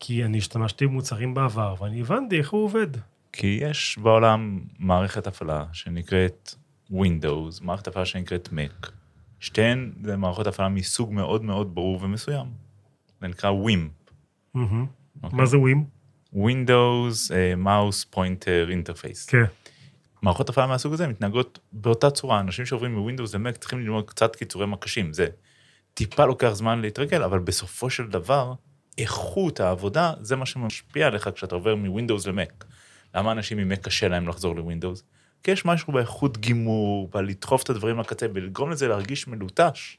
כי אני השתמשתי במוצרים בעבר, ואני הבנתי איך הוא עובד. כי יש בעולם מערכת הפעלה שנקראת Windows, מערכת הפעלה שנקראת Mac. שתיהן זה מערכות הפעלה מסוג מאוד מאוד ברור ומסוים. זה נקרא WIM. מהמם. אוקיי? מה זה ווים? Windows uh, Mouse Pointer Interface. כן. מערכות הפעלה מהסוג הזה מתנהגות באותה צורה. אנשים שעוברים מווינדוס למק צריכים ללמוד קצת קיצורי מקשים. זה טיפה לוקח זמן להתרגל, אבל בסופו של דבר, איכות העבודה זה מה שמשפיע עליך כשאתה עובר מווינדוס למק. למה אנשים ממק קשה להם לחזור לווינדוס? כי יש משהו באיכות גימור, בלדחוף את הדברים לקצה ולגרום לזה להרגיש מלוטש,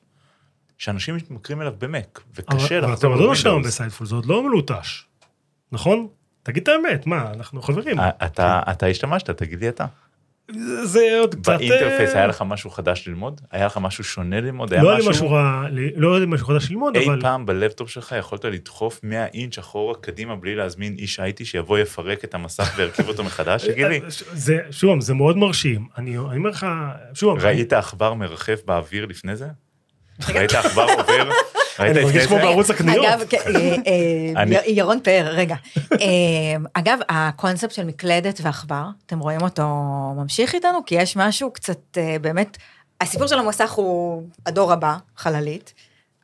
שאנשים מתמכרים אליו במק, וקשה אבל אבל לחזור אתה עוד לא שם לווינדוס. ב Sightful, זה עוד לא מלוטש. נכון? תגיד את האמת, מה, אנחנו חברים. אתה אתה השתמשת, תגיד לי אתה. זה- עוד קצת... ב interface אה, היה לך משהו חדש ללמוד? היה לך משהו שונה ללמוד? היה לא היה לי משהו רע, לא היה לי משהו חדש ללמוד, אי אבל... פעם בלפטופ שלך יכולת לדחוף 100 אינץ' אחורה קדימה בלי להזמין איש IT שיבוא יפרק את המסך וירכיב אותו מחדש? תגיד לי, זה, שוב, זה מאוד מרשים. אני אני אומר לך, שוב, ראית עכבר מרחף באוויר לפני זה? ראית עכבר עובר? אני מרגיש כמו? בערוץ הקניות. אגב, כן, אה, אה, י- ירון פאר, רגע. אה, אגב, הקונספט של מקלדת ועכבר, אתם רואים אותו ממשיך איתנו? כי יש משהו קצת, באמת, הסיפור של המסך הוא הדור הבא, חללית.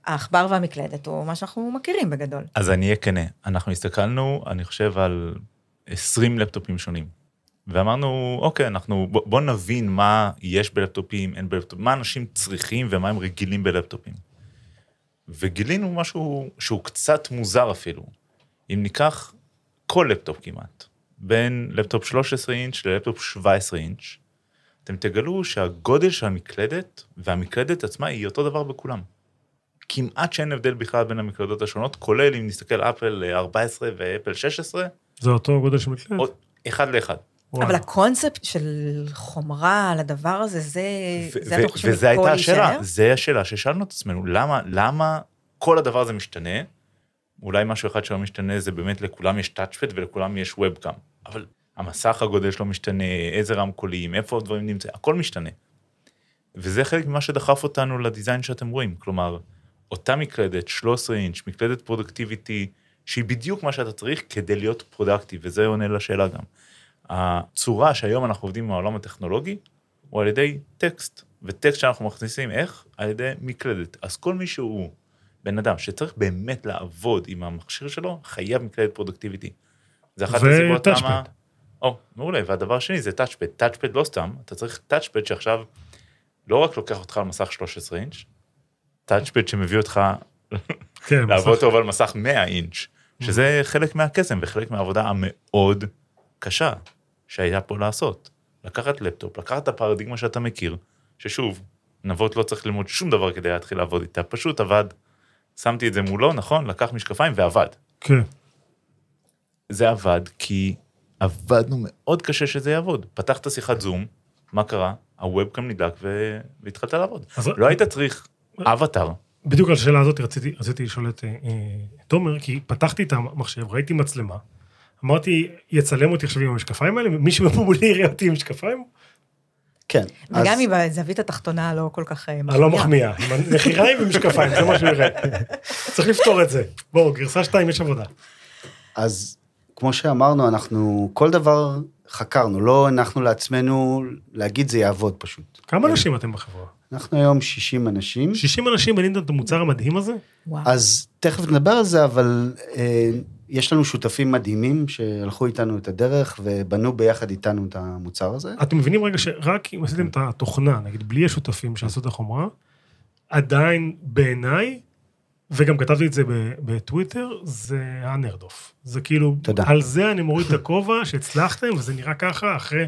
העכבר והמקלדת הוא מה שאנחנו מכירים בגדול. אז אני אהיה כנה, אנחנו הסתכלנו, אני חושב, על 20 לפטופים שונים. ואמרנו, אוקיי, אנחנו, בוא, בוא נבין מה יש בלפטופים, אין בלפטופים, מה אנשים צריכים ומה הם רגילים בלפטופים. וגילינו משהו שהוא קצת מוזר אפילו. אם ניקח כל לפטופ כמעט, בין לפטופ 13 אינץ' ללפטופ 17 אינץ', אתם תגלו שהגודל של המקלדת והמקלדת עצמה היא אותו דבר בכולם. כמעט שאין הבדל בכלל בין המקלדות השונות, כולל אם נסתכל אפל 14 ואפל 16, זה אותו גודל של מקלדת. אחד לאחד. וואלה. אבל הקונספט של חומרה על הדבר הזה, זה, ו- זה ו- אתם חושבים וזה הייתה השאלה? זה השאלה ששאלנו את עצמנו, למה, למה כל הדבר הזה משתנה? אולי משהו אחד שלא משתנה זה באמת לכולם יש touchpad ולכולם יש webcam, אבל המסך הגודל שלו משתנה, איזה רמקולים, איפה הדברים נמצאים, הכל משתנה. וזה חלק ממה שדחף אותנו ל design שאתם רואים, כלומר, אותה מקלדת, 13 אינץ', מקלדת productivity, שהיא בדיוק מה שאתה צריך כדי להיות productive, וזה עונה לשאלה גם. הצורה שהיום אנחנו עובדים עם העולם הטכנולוגי, הוא על ידי טקסט, וטקסט שאנחנו מכניסים איך? על ידי מקלדת. אז כל מי שהוא בן אדם שצריך באמת לעבוד עם המכשיר שלו, חייב מקלדת productivity. זה אחת הסיבות. למה... או, מעולה, והדבר השני זה touchpad. touchpad לא סתם, אתה צריך touchpad שעכשיו לא רק לוקח אותך על מסך 13 אינץ', touchpad שמביא אותך כן, לעבוד מסך- טוב על מסך 100 אינץ', שזה חלק מהקסם וחלק מהעבודה המאוד קשה שהיה פה לעשות. לקחת לפטופ, לקחת את הפרדיגמה שאתה מכיר, ששוב, נבות לא צריך ללמוד שום דבר כדי להתחיל לעבוד איתה, פשוט עבד, שמתי את זה מולו, נכון? לקח משקפיים ועבד. כן. זה עבד כי עבדנו מאוד קשה שזה יעבוד. פתחת שיחת זום, מה קרה? הוובקאם נדלק ו... והתחלת לעבוד. אז- לא היית צריך אבטאר. בדיוק על השאלה הזאת רציתי, רציתי לשאול את אה, אה, תומר, כי פתחתי את המחשב, ראיתי מצלמה, אמרתי, יצלם אותי עכשיו עם המשקפיים האלה, מישהו מולי יראה אותי עם משקפיים? כן. וגם אם בזווית התחתונה הלא כל כך אה, הלא מחמיאה, עם נחיריים ומשקפיים, זה מה שהוא יראה. צריך לפתור את זה. בואו, גרסה 2 יש עבודה. אז כמו שאמרנו, אנחנו כל דבר חקרנו, לא הנחנו לעצמנו להגיד זה יעבוד פשוט. כמה אנשים אתם בחברה? אנחנו היום 60 אנשים, 60 אנשים בניתם את המוצר המדהים הזה? וואו. אז תכף נדבר על זה, אבל אה, יש לנו שותפים מדהימים שהלכו איתנו את הדרך ובנו ביחד איתנו את המוצר הזה. אתם מבינים רגע שרק אם עשיתם את התוכנה, נגיד בלי השותפים שעשו את החומרה, עדיין בעיניי, וגם כתבתי את זה בטוויטר, זה הנרדוף. זה כאילו, תודה. על זה אני מוריד את הכובע שהצלחתם, וזה נראה ככה אחרי,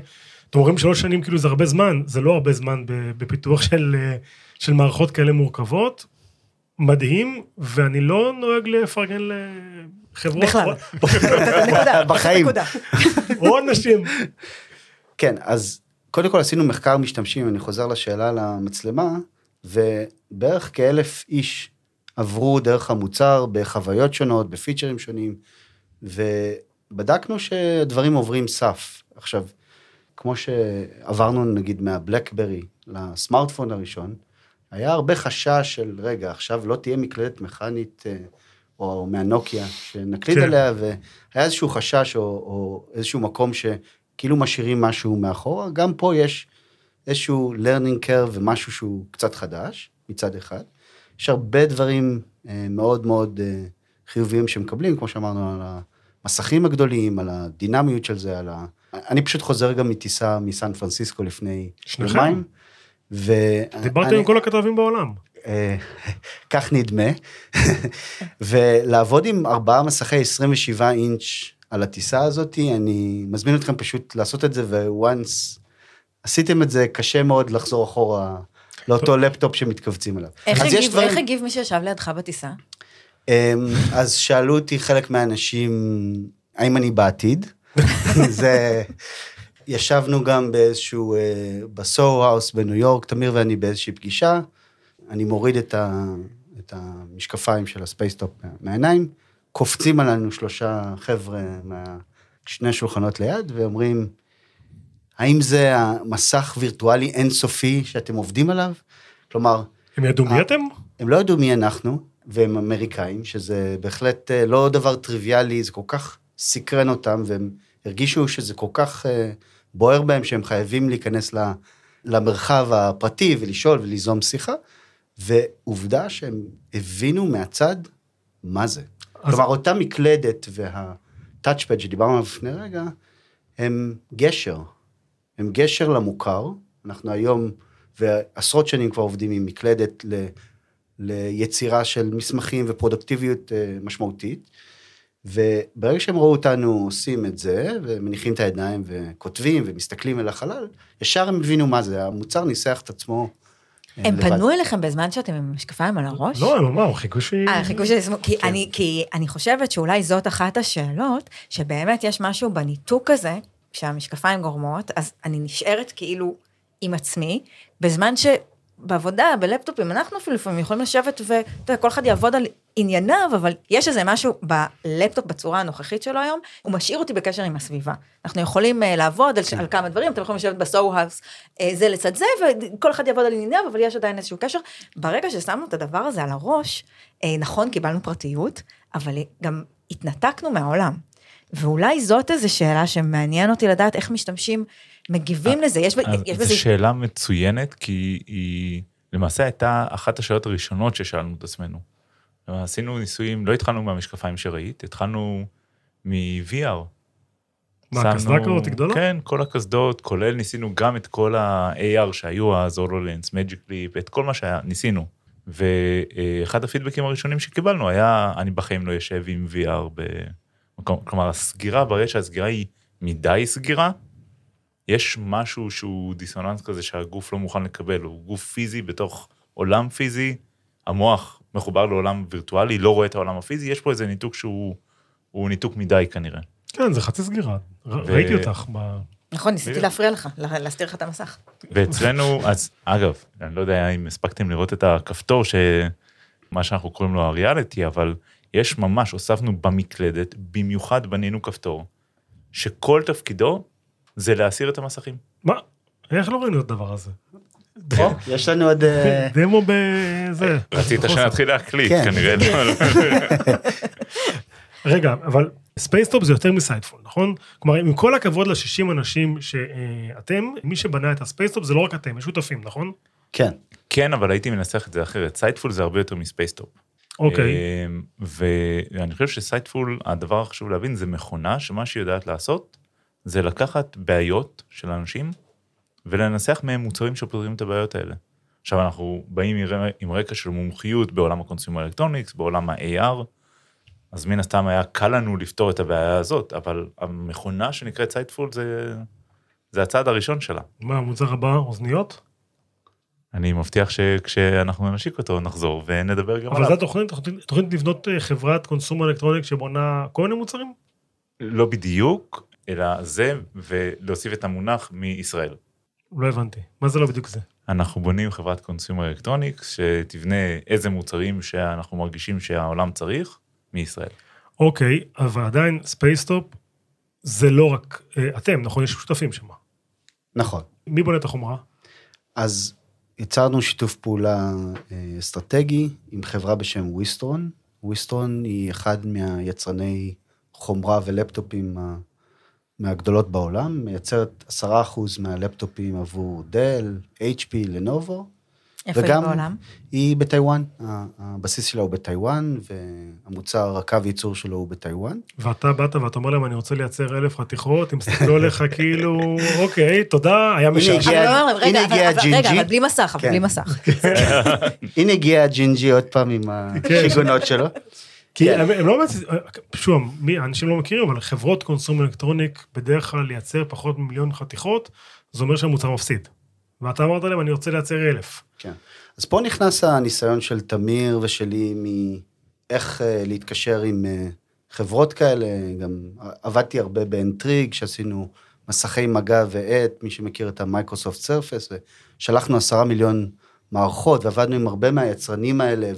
אתם אומרים שלוש שנים כאילו זה הרבה זמן, זה לא הרבה זמן בפיתוח של, אה, של מערכות כאלה מורכבות. מדהים, ואני לא נוהג לפרגן לחברות, בכלל. נקודה. בחיים. או אנשים. כן, אז קודם כל עשינו מחקר משתמשים, אני חוזר לשאלה על המצלמה, ובערך כאלף איש עברו דרך המוצר בחוויות שונות, בפיצ'רים שונים, ובדקנו שדברים עוברים סף. עכשיו, כמו שעברנו נגיד מהבלקברי לסמארטפון הראשון, היה הרבה חשש של, רגע, עכשיו לא תהיה מקלדת מכנית, אה, או מהנוקיה, שנקליד כן. עליה, והיה איזשהו חשש או, או איזשהו מקום שכאילו משאירים משהו מאחורה. גם פה יש איזשהו learning curve ומשהו שהוא קצת חדש, מצד אחד. יש הרבה דברים אה, מאוד מאוד אה, חיוביים שמקבלים, כמו שאמרנו, על המסכים הגדולים, על הדינמיות של זה, על ה... אני פשוט חוזר גם מטיסה מסן פרנסיסקו לפני שניכם? יומיים. ו... דיברתם אני- עם כל הכתבים בעולם. אה, כך נדמה, ולעבוד עם ארבעה מסכי 27 אינץ' על הטיסה הזאת, אני מזמין אתכם פשוט לעשות את זה, וואנס עשיתם את זה, קשה מאוד לחזור אחורה לאותו לפטופ שמתכווצים עליו. איך הגיב- דברים- איך הגיב מי שישב לידך בטיסה? אמ, אז שאלו אותי חלק מהאנשים, האם אני בעתיד? זה... ישבנו גם באיזשהו, אה, בסוהו האוס בניו יורק, תמיר ואני באיזושהי פגישה, אני מוריד את, ה, את המשקפיים של ה Spacetop מה- מהעיניים, קופצים עלינו שלושה חבר'ה משני שולחנות ליד, ואומרים, האם זה המסך וירטואלי אינסופי שאתם עובדים עליו? כלומר, הם ידעו מי אתם? הם לא ידעו מי אנחנו, והם אמריקאים, שזה בהחלט אה, לא דבר טריוויאלי, זה כל כך סקרן אותם, והם הרגישו שזה כל כך אה, בוער בהם, שהם חייבים להיכנס ל- למרחב הפרטי ולשאול וליזום שיחה, ועובדה שהם הבינו מהצד מה זה. אז- כלומר, אותה מקלדת והטאצ'פד שדיברנו עליו לפני רגע, הם גשר. הם גשר למוכר. אנחנו היום, ועשרות שנים כבר עובדים עם מקלדת ל, ליצירה של מסמכים ופרודקטיביות אה, משמעותית. וברגע שהם ראו אותנו עושים את זה, ומניחים את הידיים וכותבים ומסתכלים אל החלל, ישר הם הבינו מה זה, המוצר ניסח את עצמו הם לבד. פנו אליכם בזמן שאתם עם משקפיים על הראש? לא, הם אמרו, חיכו ש... אה, חיכו שיסמו, כי, כן. אני, כי אני חושבת שאולי זאת אחת השאלות, שבאמת יש משהו בניתוק הזה, שהמשקפיים גורמות, אז אני נשארת כאילו עם עצמי, בזמן שבעבודה, בלפטופים, אנחנו אפילו לפעמים יכולים לשבת ואתה יודע, כל אחד יעבוד על ענייניו, אבל יש איזה משהו בלפטופ בצורה הנוכחית שלו היום, הוא משאיר אותי בקשר עם הסביבה. אנחנו יכולים uh, לעבוד על, כן. על כמה דברים, אתם יכולים לשבת בסו-האוס uh, זה לצד זה, וכל אחד יעבוד על ענייניו, אבל יש עדיין איזשהו קשר. ברגע ששמנו את הדבר הזה על הראש, uh, נכון, קיבלנו פרטיות, אבל גם התנתקנו מהעולם. ואולי זאת איזו שאלה שמעניין אותי לדעת איך משתמשים מגיבים לזה, יש, אז יש זו בזה... שאלה מצוינת, כי היא למעשה הייתה אחת השאלות הראשונות ששאלנו את עצמנו. עשינו ניסויים, לא התחלנו מהמשקפיים שראית, התחלנו מ-VR. מה, הקסדה כזאת גדולה? כן, כל הקסדות, כולל ניסינו גם את כל ה-AR שהיו, ה-ZoloLens, Magic Leap, את כל מה שהיה, ניסינו. ואחד הפידבקים הראשונים שקיבלנו היה, אני בחיים לא יושב עם VR במקום, כלומר, הסגירה, ברגע שהסגירה היא מדי סגירה, יש משהו שהוא דיסוננס כזה שהגוף לא מוכן לקבל, הוא גוף פיזי בתוך עולם פיזי, המוח מחובר לעולם וירטואלי, לא רואה את העולם הפיזי, יש פה איזה ניתוק שהוא הוא ניתוק מדי כנראה. כן, זה חצי סגירה. ו- ראיתי אותך ב... נכון, ניסיתי. להפריע לך, לה- להסתיר לך את המסך. ואצלנו, אז אגב, אני לא יודע אם הספקתם לראות את הכפתור, שמה שאנחנו קוראים לו הריאליטי, אבל יש ממש, הוספנו במקלדת, במיוחד בנינו כפתור, שכל תפקידו זה להסיר את המסכים. מה? איך לא ראינו את הדבר הזה? יש לנו עוד... אה, דמו בזה. רצית בחוסר. שנתחיל להקליט, כן. כנראה. לא. רגע, אבל Spacetop זה יותר מ Sightful, נכון? כלומר, עם כל הכבוד ל-60 אנשים שאתם, מי שבנה את ה Spacetop זה לא רק אתם, יש שותפים, נכון? כן. כן, אבל הייתי מנסח את זה אחרת. Sightful זה הרבה יותר מ Spacetop. אוקיי. ואני חושב ש Sightful, הדבר החשוב להבין, זה מכונה שמה שהיא יודעת לעשות, זה לקחת בעיות של אנשים ולנסח מהם מוצרים שפותרים את הבעיות האלה. עכשיו אנחנו באים עם רקע של מומחיות בעולם ה consumer electronics, בעולם ה-AR, אז מן הסתם היה קל לנו לפתור את הבעיה הזאת, אבל המכונה שנקראת Sightful זה, זה הצעד הראשון שלה. מה, המוצר הבא, אוזניות? אני מבטיח שכשאנחנו נשיק אותו נחזור ונדבר גם אבל עליו. זו התוכנית, תוכנית- לבנות אה, חברת consumer electronic שבונה כל מיני מוצרים? לא בדיוק, אלא זה, ולהוסיף את המונח מישראל. לא הבנתי. מה זה לא בדיוק זה? אנחנו בונים חברת consumer electronics שתבנה איזה מוצרים שאנחנו מרגישים שהעולם צריך מישראל. אוקיי, אבל עדיין Spacetop זה לא רק אה, אתם, נכון? יש שותפים שם. נכון. מי בונה את החומרה? אז יצרנו שיתוף פעולה אה, אסטרטגי עם חברה בשם וויסטרון. וויסטרון היא אחד מהיצרני חומרה ולפטופים מהגדולות בעולם, מייצרת 10% מהלפטופים עבור דל, HP, לנובו. איפה היא בעולם? היא בטיוואן, הבסיס שלה הוא בטיוואן, והמוצר, הקו ייצור שלו הוא בטיוואן. ואתה באת ואתה אומר להם, אני רוצה לייצר אלף חתיכות, הם הסתכלו עליך כאילו, אוקיי, תודה, היה משעשע. הנה הגיע רגע. אבל בלי מסך, אבל כן. בלי מסך. הנה הגיע הג'ינג'י עוד פעם עם השיגונות שלו. כי כן. הם, הם לא באמת, שוב, אנשים לא מכירים, אבל חברות consumer electronic, בדרך כלל לייצר פחות ממיליון חתיכות, זה אומר שהמוצר מפסיד. ואתה אמרת להם, אני רוצה לייצר אלף. כן. אז פה נכנס הניסיון של תמיר ושלי מאיך אה, להתקשר עם אה, חברות כאלה, גם עבדתי הרבה ב N-trig, שעשינו מסכי מגע ועט, מי שמכיר את ה Microsoft Surface, ושלחנו עשרה מיליון מערכות, ועבדנו עם הרבה מהיצרנים האלה,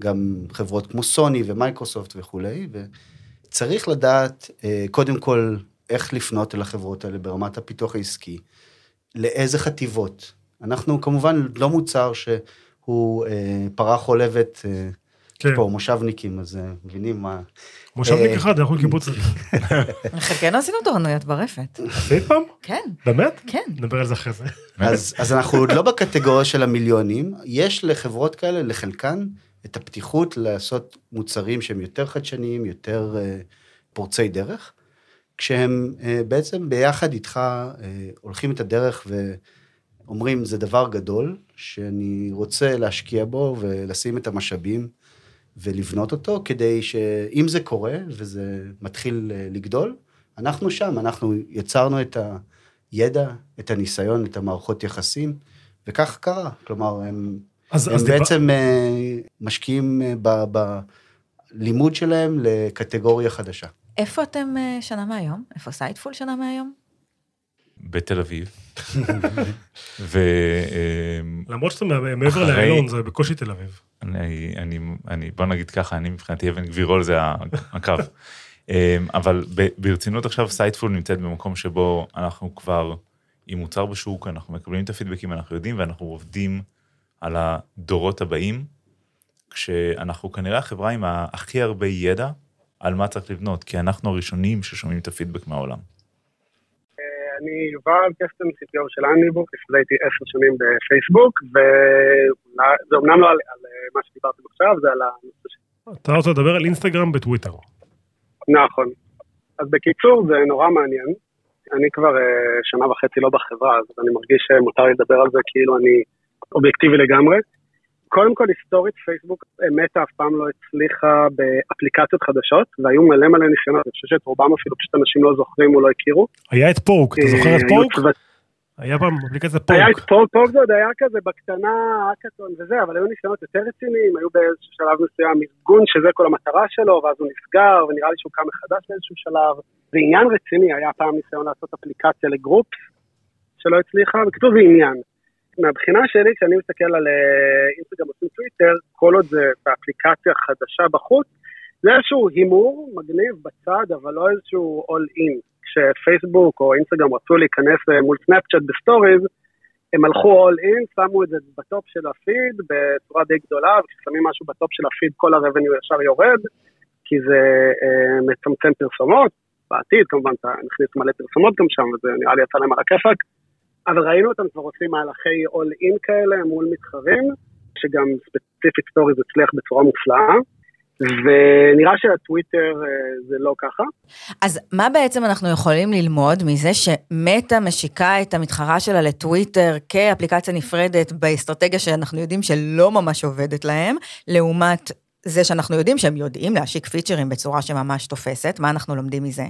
וגם חברות כמו סוני ומייקרוסופט וכולי, וצריך לדעת, אה, קודם כל, איך לפנות אל החברות האלה ברמת הפיתוח העסקי, לאיזה חטיבות. אנחנו כמובן לא מוצר שהוא אה, פרה חולבת, אה, כן, פה מושבניקים, אז מבינים מה... מושבניק אחד, אנחנו קיבוץ... חלקנו עשינו תורנויות ברפת. עשית פעם? כן, באמת? כן. נדבר על זה אחרי זה. אז, אז אנחנו עוד לא בקטגוריה של המיליונים, יש לחברות כאלה, לחלקן, את הפתיחות לעשות מוצרים שהם יותר חדשניים, יותר אה, פורצי דרך, כשהם אה, בעצם ביחד איתך אה, הולכים את הדרך ואומרים, זה דבר גדול, שאני רוצה להשקיע בו ולשים את המשאבים ולבנות אותו, כדי שאם זה קורה וזה מתחיל לגדול, אנחנו שם, אנחנו יצרנו את הידע, את הניסיון, את המערכות יחסים, וכך קרה. כלומר, הם, אז, הם אז דיבר- בעצם אה, משקיעים אה, ב- בלימוד שלהם לקטגוריה חדשה. איפה אתם אה, שנה מהיום? איפה Sightful שנה מהיום? בתל אביב. ו... למרות שאתה מעבר אחרי- לאיילון, זה בקושי תל אביב. אני, אני, אני, בוא נגיד ככה, אני מבחינתי אבן גבירול זה הקו. אבל ברצינות עכשיו Sightful נמצאת במקום שבו אנחנו כבר עם מוצר בשוק, אנחנו מקבלים את הפידבקים, אנחנו יודעים ואנחנו עובדים על הדורות הבאים, כשאנחנו כנראה החברה עם הכי הרבה ידע על מה צריך לבנות, כי אנחנו הראשונים ששומעים את הפידבק מהעולם. אני יובל קסטן, CTO של אניבוק, לפני הייתי עשר שנים בפייסבוק, וזה אמנם לא על, על מה שדיברתם עכשיו, זה על הנושא של... אתה רוצה לדבר על אינסטגרם בטוויטר. נכון. אז בקיצור, זה נורא מעניין. אני כבר uh, שנה וחצי לא בחברה, אז אני מרגיש שמותר לי לדבר על זה כאילו אני אובייקטיבי לגמרי. קודם כל, היסטורית, פייסבוק, מטא אף פעם לא הצליחה באפליקציות חדשות, והיו מלא מלא ניסיונות, אני חושב שאת רובם אפילו פשוט אנשים לא זוכרים או לא הכירו. היה את פוק, אתה זוכר את אה, צוות- היה פעם אפליקציה היה את. פוק, פוק זה עוד היה כזה בקטנה, האקתון וזה, אבל היו ניסיונות יותר רציניים, היו באיזשהו שלב מסוים ארגון שזה כל המטרה שלו, ואז הוא נסגר, ונראה לי שהוא קם מחדש באיזשהו שלב. זה עניין רציני, היה פעם ניסיון לעשות אפליקציה ל Groups, שלא הצליחה, בקיצור זה עניין. מהבחינה שלי, כשאני מסתכל על אינסטגרם או טוויטר, כל עוד זה באפליקציה חדשה בחוץ, זה איזשהו הימור מגניב בצד, אבל לא איזשהו all in. כשפייסבוק או אינסטגרם רצו להיכנס אה, מול סנאפצ'אט ב stories, הם הלכו all in, שמו את זה ב top של הפיד בצורה די גדולה, וכששמים משהו ב top של הפיד כל ה revenue ישר יורד, כי זה אה, מצמצם פרסומות. בעתיד כמובן אתה נכניס מלא פרסומות גם שם, וזה נראה לי יצא להם על הכיפאק. אבל ראינו אותם כבר עושים מהלכי all in כאלה מול מתחרים, שגם ספציפית stories הצליח בצורה מופלאה. ונראה שהטוויטר אה, זה לא ככה. אז מה בעצם אנחנו יכולים ללמוד מזה שמטא משיקה את המתחרה שלה לטוויטר כאפליקציה נפרדת באסטרטגיה שאנחנו יודעים שלא ממש עובדת להם, לעומת זה שאנחנו יודעים שהם יודעים להשיק פיצ'רים בצורה שממש תופסת, מה אנחנו לומדים מזה?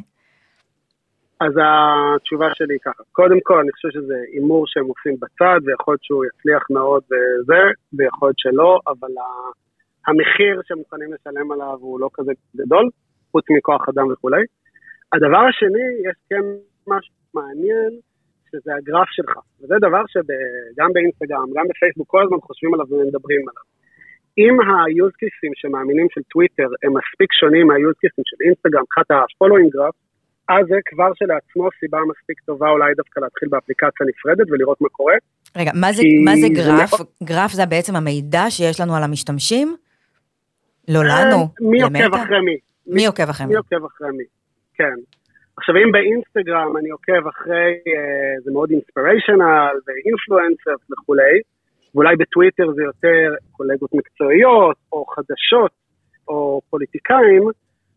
אז התשובה שלי היא ככה, קודם כל אני חושב שזה הימור שהם עושים בצד, ויכול להיות שהוא יצליח מאוד וזה, ויכול להיות שלא, אבל המחיר שהם מוכנים לשלם עליו הוא לא כזה גדול, חוץ מכוח אדם וכולי. הדבר השני, יש כן משהו מעניין, שזה הגרף שלך. וזה דבר שגם באינסטגרם, גם בפייסבוק, כל הזמן חושבים עליו ומדברים עליו. אם cases שמאמינים של טוויטר הם מספיק שונים cases של אינסטגרם, מבחינת ה-following graph, אז זה כבר שלעצמו סיבה מספיק טובה אולי דווקא להתחיל באפליקציה נפרדת ולראות מה קורה. רגע, מה זה, כי מה זה זה גרף? מאוד- גרף זה בעצם המידע שיש לנו על המשתמשים? לא לנו, אה, מי עוקב? אחרי מי? מי עוקב אחרי מי? מי עוקב אחרי מי, כן. עכשיו אם באינסטגרם אני עוקב אחרי, אה, זה מאוד אינספיריישנל ואינפלואנסר וכולי, ואולי בטוויטר זה יותר קולגות מקצועיות, או חדשות, או פוליטיקאים,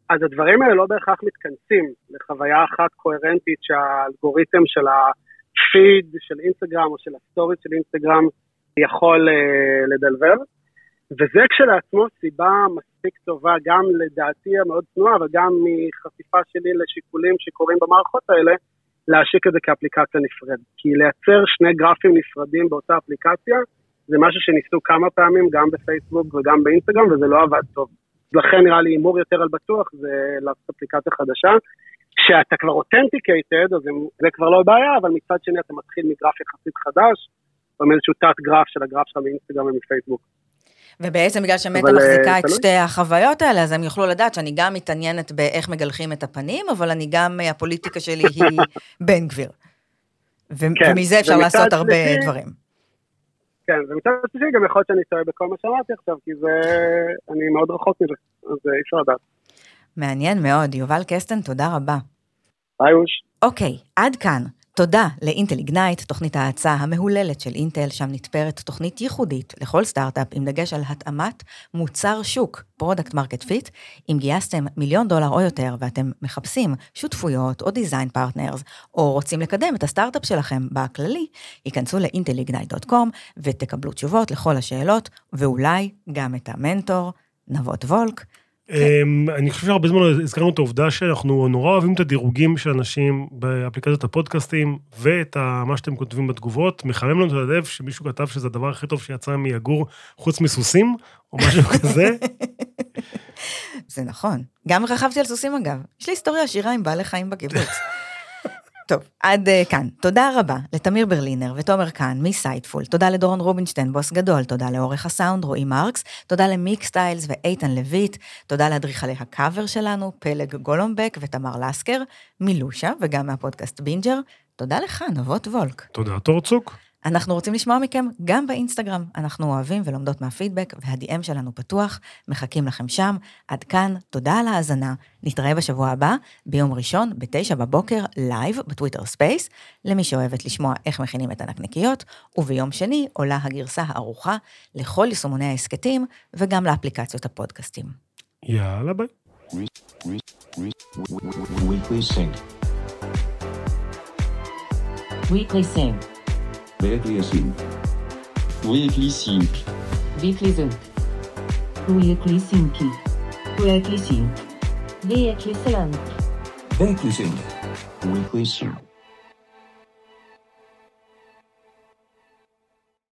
אז הדברים האלה לא בהכרח מתכנסים לחוויה אחת קוהרנטית שהאלגוריתם של הפיד של אינסטגרם או של הסטורי של אינסטגרם יכול אה, לדלבר. וזה כשלעצמו סיבה מספיק טובה גם לדעתי המאוד צנועה, אבל גם מחשיפה שלי לשיקולים שקורים במערכות האלה, להשיק את זה כאפליקציה נפרדת. כי לייצר שני גרפים נפרדים באותה אפליקציה, זה משהו שניסו כמה פעמים, גם בפייסבוק וגם באינסטגרם, וזה לא עבד טוב. לכן נראה לי הימור יותר על בטוח זה לעשות אפליקציה חדשה. כשאתה כבר אותנטיקייטד, אז זה כבר לא בעיה, אבל מצד שני אתה מתחיל מגרף יחסית חדש, או מאיזשהו תת גרף של הגרף שלך מאינסטגרם ומפייסבוק. ובעצם בגלל שמטה אה, מחזיקה את. שתי החוויות האלה, אז הם יוכלו לדעת שאני גם מתעניינת באיך מגלחים את הפנים, אבל אני גם, אה, הפוליטיקה שלי היא בן גביר. כן, ומזה אפשר לעשות הרבה דברים. כן, ומצד שלישי גם יכול להיות שאני טועה בכל מה שאמרתי עכשיו, כי זה... אני מאוד רחוק מזה, אז אה, אי אפשר לדעת. מעניין מאוד. יובל קסטן, תודה רבה. ביי אוש. אוקיי, עד כאן. תודה ל Intel Ignite, תוכנית ההאצה המהוללת של אינטל, שם נתפרת תוכנית ייחודית לכל סטארט-אפ עם דגש על התאמת מוצר שוק, product market fit. אם גייסתם מיליון דולר או יותר ואתם מחפשים שותפויות או design partners, או רוצים לקדם את הסטארט-אפ שלכם בכללי, היכנסו לאינטליגנייט.com ותקבלו תשובות לכל השאלות, ואולי גם את המנטור, נבות וולק. אמ, אני חושב שהרבה זמן לא הזכרנו את העובדה שאנחנו נורא אוהבים את הדירוגים של אנשים באפליקציות הפודקאסטים, ואת מה שאתם כותבים בתגובות. מחמם לנו את הלב שמישהו כתב שזה הדבר הכי טוב שיצא מיגור, חוץ מסוסים, או משהו כזה. זה נכון. גם רכבתי על סוסים אגב. יש לי היסטוריה עשירה עם בעלי חיים בקיבוץ. טוב, עד uh, כאן. תודה רבה לתמיר ברלינר ותומר קאן מ Sightful. תודה לדורון רובינשטיין, בוס גדול. תודה לעורך הסאונד רועי מרקס. תודה למיק סטיילס ואיתן לויט. תודה לאדריכלי הקאבר שלנו, פלג גולומבק ותמר לסקר, מלושה וגם מהפודקאסט בינג'ר. תודה לך, נבות וולק. תודה, תורצוק. אנחנו רוצים לשמוע מכם גם באינסטגרם. אנחנו אוהבים ולומדות מהפידבק, וה- DM שלנו פתוח, מחכים לכם שם. עד כאן, תודה על ההאזנה. נתראה בשבוע הבא, ביום ראשון, בתשע בבוקר, לייב בטוויטר Space, למי שאוהבת לשמוע איך מכינים את הנקניקיות, וביום שני עולה הגרסה הערוכה לכל יישומוני ההסכתים, וגם לאפליקציות הפודקאסטים. יאללה ביי. Weekly Sync. Weekly Sync. Weekly Sync. Weekly Sync. Weekly Sync. Weekly Sync. Weekly Sync. Weekly Sync. Weekly Sync. Weekly Sync.